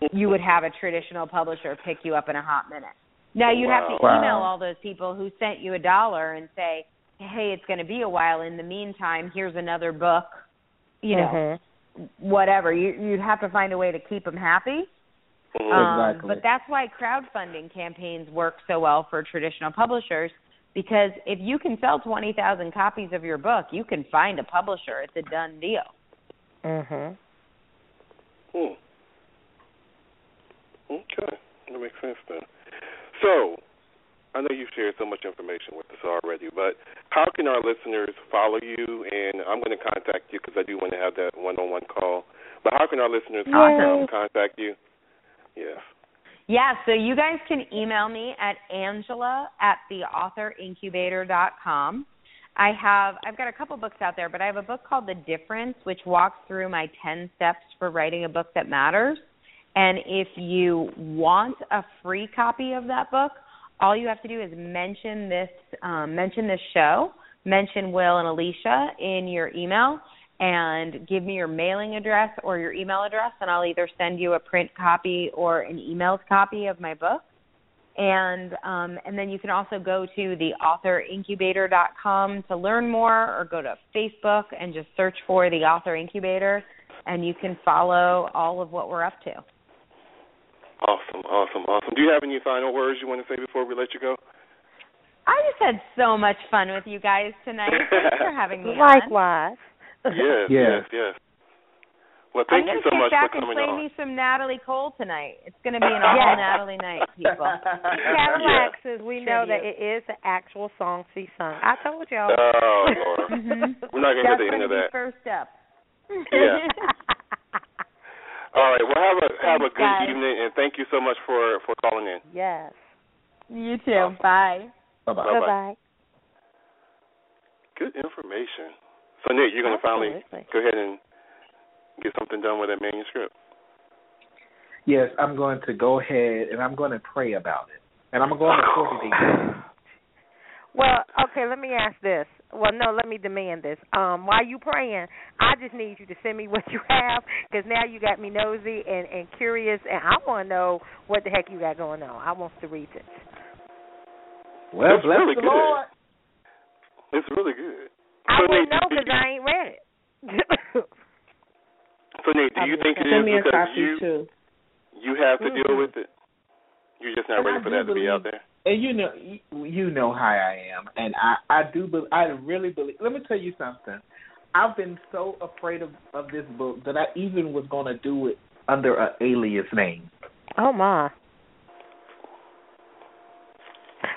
<laughs> you would have a traditional publisher pick you up in a hot minute. Now, you'd have to Wow. email all those people who sent you a dollar and say, hey, it's going to be a while. In the meantime, here's another book, you know, Mhm. whatever. You, you'd have to find a way to keep them happy. Um, Exactly. But that's why crowdfunding campaigns work so well for traditional publishers because if you can sell 20,000 copies of your book, you can find a publisher. It's a done deal. Mhm. Hmm. Okay, that makes sense then. So, I know you've shared so much information with us already, but how can our listeners follow you? And I'm going to contact you because I do want to have that one-on-one call. But how can our listeners Awesome. um, contact you? Yes. Yeah, so you guys can email me at angela at theauthorincubator.com. I have I've got a couple books out there, but I have a book called The Difference, which walks through my 10 steps for writing a book that matters. And if you want a free copy of that book, all you have to do is mention this um, mention this show, mention Will and Alicia in your email, and give me your mailing address or your email address, and I'll either send you a print copy or an emailed copy of my book. And um, and then you can also go to the authorincubator.com to learn more, or go to Facebook and just search for the Author Incubator, and you can follow all of what we're up to. Awesome, awesome, awesome. Do you have any final words you want to say before we let you go? I just had so much fun with you guys tonight. Thanks for having me. <laughs> Likewise. Yes, yes, yes. Well, thank I'm you so get much back for coming and play on. me some Natalie Cole tonight. It's going to be an <laughs> all Natalie night, people. <laughs> Cadillac says we know that it is the actual song she sung. I told y'all. Oh, Lord. <laughs> Mhm. We're not going to get the end of gonna be that. First up. Yeah. All right. Well, have a have a good guys. evening, and thank you so much for for calling in. yes. You too. Bye. Bye bye. Bye-bye. Bye-bye. Good information. So, Nick, you're going to finally go ahead and get something done with that manuscript. Yes, I'm going to go ahead and I'm going to pray about it, and I'm going to go on the 40 day. <sighs> Well, okay, let me ask this. Well, no, let me demand this. Um, while you praying, I just need you to send me <laughs> what you have because now you got me nosy and and curious, and I want to know what the heck you got going on. I want to read this. Well, It's bless really the good. Lord. It's really good. I So, wouldn't Nate, know because I ain't read it. <laughs> So, Nate, do you think it is Send is me a because you too. you have to deal Mhm. with it? You're just not And ready for do that to be out there. And you know, you, you know how I am, and I I do believe I really believe. Let me tell you something. I've been so afraid of of this book that I even was going to do it under an alias name. oh my.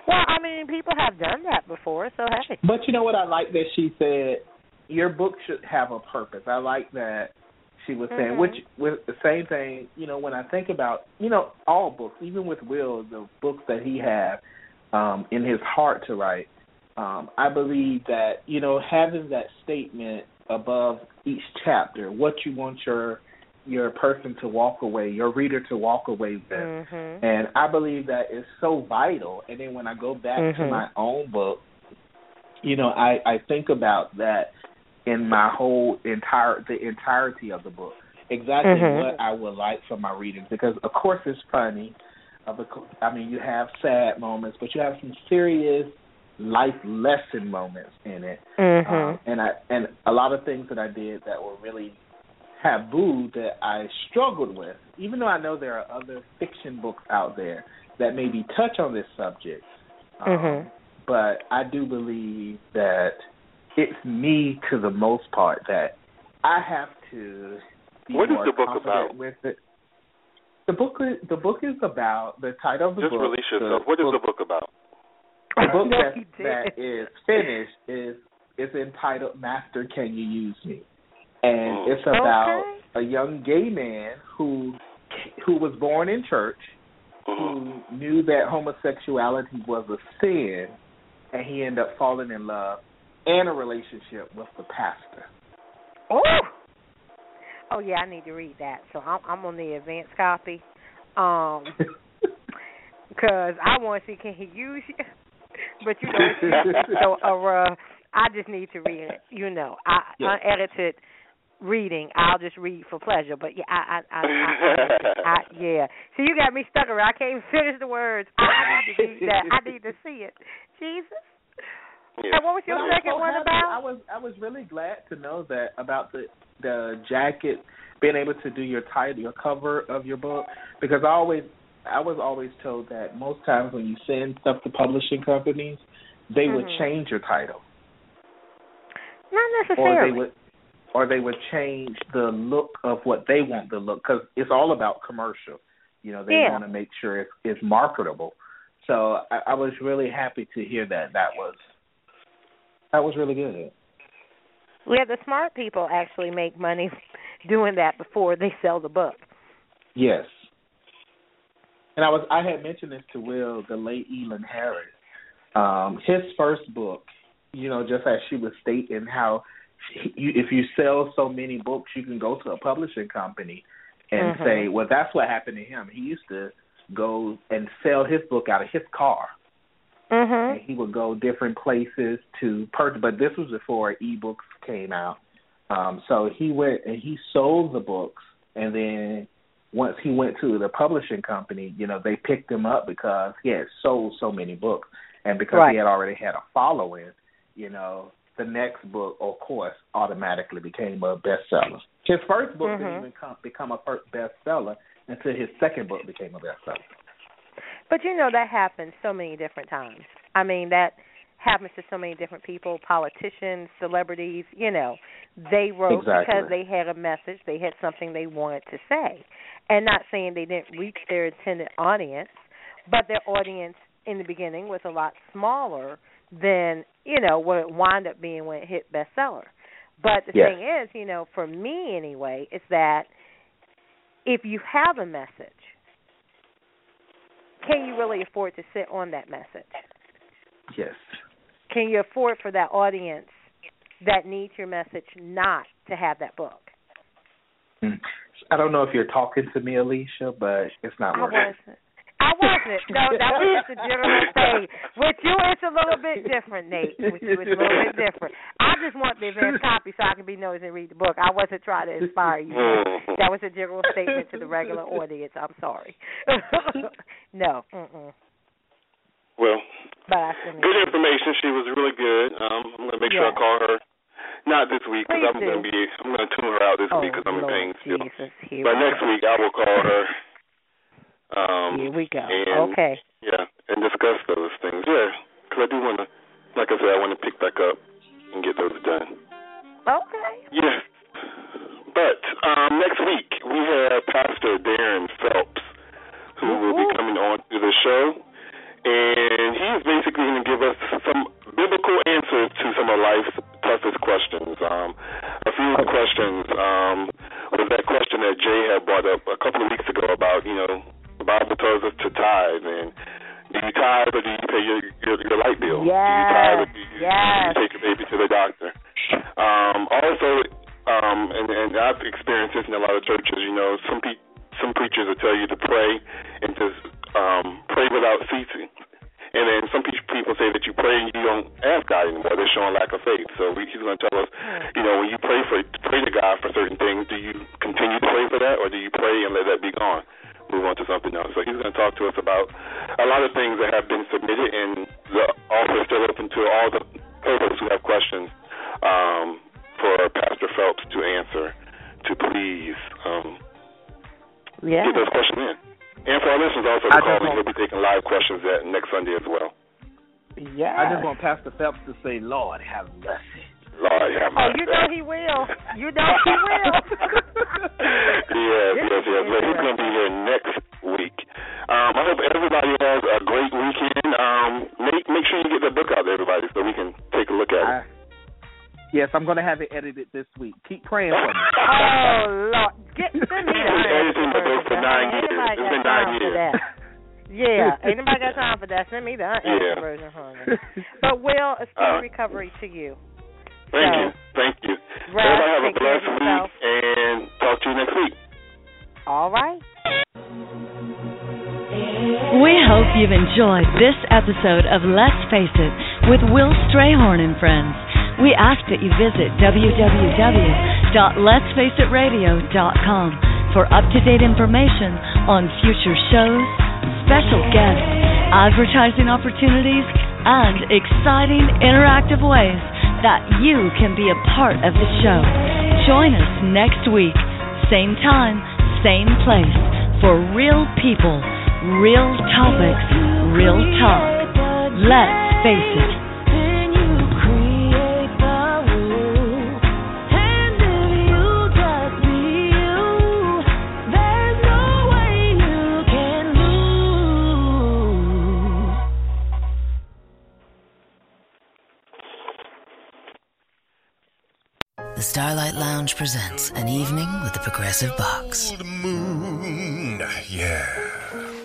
Well, I mean, people have done that before, so hey. But you know what? I like that she said your book should have a purpose. I like that she was saying, Mhm. which with the same thing. You know, when I think about you know all books, even with Will, the books that he had um, in his heart to write, um, I believe that you know having that statement above each chapter, what you want your your person to walk away, your reader to walk away with. Mhm. And I believe that is so vital. And then when I go back to Mhm. my own book, you know, I I think about that in my whole entire the entirety of the book. Exactly Mhm. what I would like for my readers because of course it's funny. Of the, I mean, you have sad moments, but you have some serious life lesson moments in it. Mhm. Um, and I and a lot of things that I did that were really taboo that I struggled with, even though I know there are other fiction books out there that maybe touch on this subject. Um, Mhm. But I do believe that it's me to the most part that I have to be What is more the book about? with it. The book is the book is about the title of the Just book. Just release the yourself. What is book- the book about? the book No, that, that is finished is is entitled "Master, Can You Use Me?" And Mm. it's about Okay. a young gay man who who was born in church, who knew that homosexuality was a sin, and he ended up falling in love and a relationship with the pastor. Oh. Oh yeah, I need to read that. So I'm I'm on the advanced copy. Um <laughs> because I want to see can he use you, <laughs> but you know so uh, I just need to read it. You know, I Yeah. unedited reading. I'll just read for pleasure. But yeah, I I I, I, I, <laughs> I yeah. So you got me stuck around. I can't even finish the words. I, I need to read that. I need to see it. Jesus. Yeah. And what was your But I was second so one happy. about? I was I was really glad to know that about the the jacket being able to do your title, your cover of your book because I always I was always told that most times when you send stuff to publishing companies, they would Mhm. change your title Not or necessarily. they would or they would change the look of what they want the look because it's all about commercial. You know, they Yeah. want to make sure it's, it's marketable. So I, I was really happy to hear that. That was that was really good. Yeah, the smart people actually make money <laughs> doing that before they sell the book. Yes. And I was I had mentioned this to Will, the late Elon Harris. Um, his first book, you know, just as she was stating how if you sell so many books, you can go to a publishing company and Mhm. say, well, that's what happened to him. He used to go and sell his book out of his car. Mhm. And he would go different places to purchase, but this was before ebooks came out. Um, so he went and he sold the books, and then once he went to the publishing company, you know, they picked him up because he had sold so many books, and because Right. he had already had a following, you know, the next book, of course, automatically became a bestseller. His first book Mm-hmm. didn't even come, become a first bestseller until his second book became a bestseller. But you know that happens so many different times. I mean that happens to so many different people, politicians, celebrities, you know. They wrote Exactly. because they had a message, they had something they wanted to say. And not saying they didn't reach their intended audience, but their audience in the beginning was a lot smaller than, you know, what it wound up being when it hit bestseller. But the Yes. thing is, you know, for me anyway, is that if you have a message, can you really afford to sit on that message? Yes. Can you afford for that audience that needs your message not to have that book? Mm. I don't know if you're talking to me, Alicia, but it's not I working. wasn't. I wasn't. No, that was just a general <laughs> thing. With you, it's a little bit different, Nate. With you, it's a little bit different. I just want the advance copy so I can be nosy and read the book. I wasn't trying to inspire you. That was a general statement to the regular audience. I'm sorry. <laughs> no. Mm-mm. Well, good information. She was really good. Um, I'm gonna make sure I call her. Not this week because I'm gonna be. I'm gonna tune her out this Oh, week because I'm in pain still. Jesus, here But next week I will call her. Um, Here we go. And, Okay. Yeah, and discuss those things. Yeah, because I do want to. Like I said, I want to pick back up and get those done. Okay. Yes. But um, next week we have Pastor Darren Phelps, who will be coming on to the show, and he is basically going to give us some biblical answers to some of life's toughest questions. Um, a few of the questions um, was that question that Jay had brought up a couple of weeks ago about, you know, the Bible tells us to tithe, and do you tithe or do you pay your your, your light bill? Do you tithe or do you, do you take your baby to the doctor? Um, also, um, and, and I've experienced this in a lot of churches. You know, some pe- some preachers will tell you to pray and just um, pray without ceasing. And then some people say that you pray and you don't ask God anymore. They're showing lack of faith. So we, he's going to tell us, you know, when you pray for pray to God for certain things, do you continue to pray for that, or do you pray and let that be gone? Move on to something else. So he's going to talk to us about a lot of things that have been submitted, and the offer is still open to all the co-hosts who have questions um, for Pastor Phelps to answer. To please um, Yeah. get those questions in. And for our listeners also to I call just in, want- he'll be taking live questions at next Sunday as well. Yeah. I just want Pastor Phelps to say, Lord, have mercy. Lord have Oh, you know he will. You know he <laughs> will. yes, yes, yes. But he's going to be here next week. Um, I hope everybody has a great weekend. Um, make make sure you get the book out to everybody so we can take a look at it. I, yes, I'm going to have it edited this week. Keep praying for me. <laughs> Oh Lord, get send me He's been editing the book for nine years. nobody It's got been time nine for years. that. Yeah, anybody got time for that. Send me the <laughs> unedited Yeah. version, honey. But Will, a speedy All right. recovery to you. Thank So, you. Thank you. Rest, Everybody have a take care of blessed week yourself. and talk to you next week. All right. We hope you've enjoyed this episode of Let's Face It with Will Strayhorn and Friends. We ask that you visit www.letsfaceitradio.com for up-to-date information on future shows, special guests, advertising opportunities, and exciting interactive ways that you can be a part of the show. Join us next week, same time, same place, for real people, real topics, real talk. Let's face it. The Starlight Lounge presents an evening with the Progressive Box. Moon. Yeah.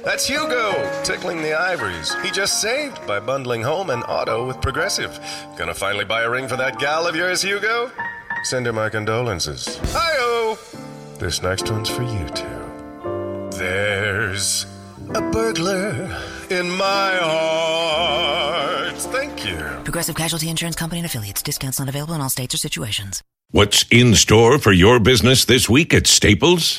That's Hugo, tickling the ivories. He just saved by bundling home and auto with Progressive. Gonna finally buy a ring for that gal of yours, Hugo? Send her my condolences. Hi-oh! This next one's for you two. There's a burglar in my heart. Thank you. Progressive Casualty Insurance Company and affiliates. Discounts not available in all states or situations. What's in store for your business this week at Staples?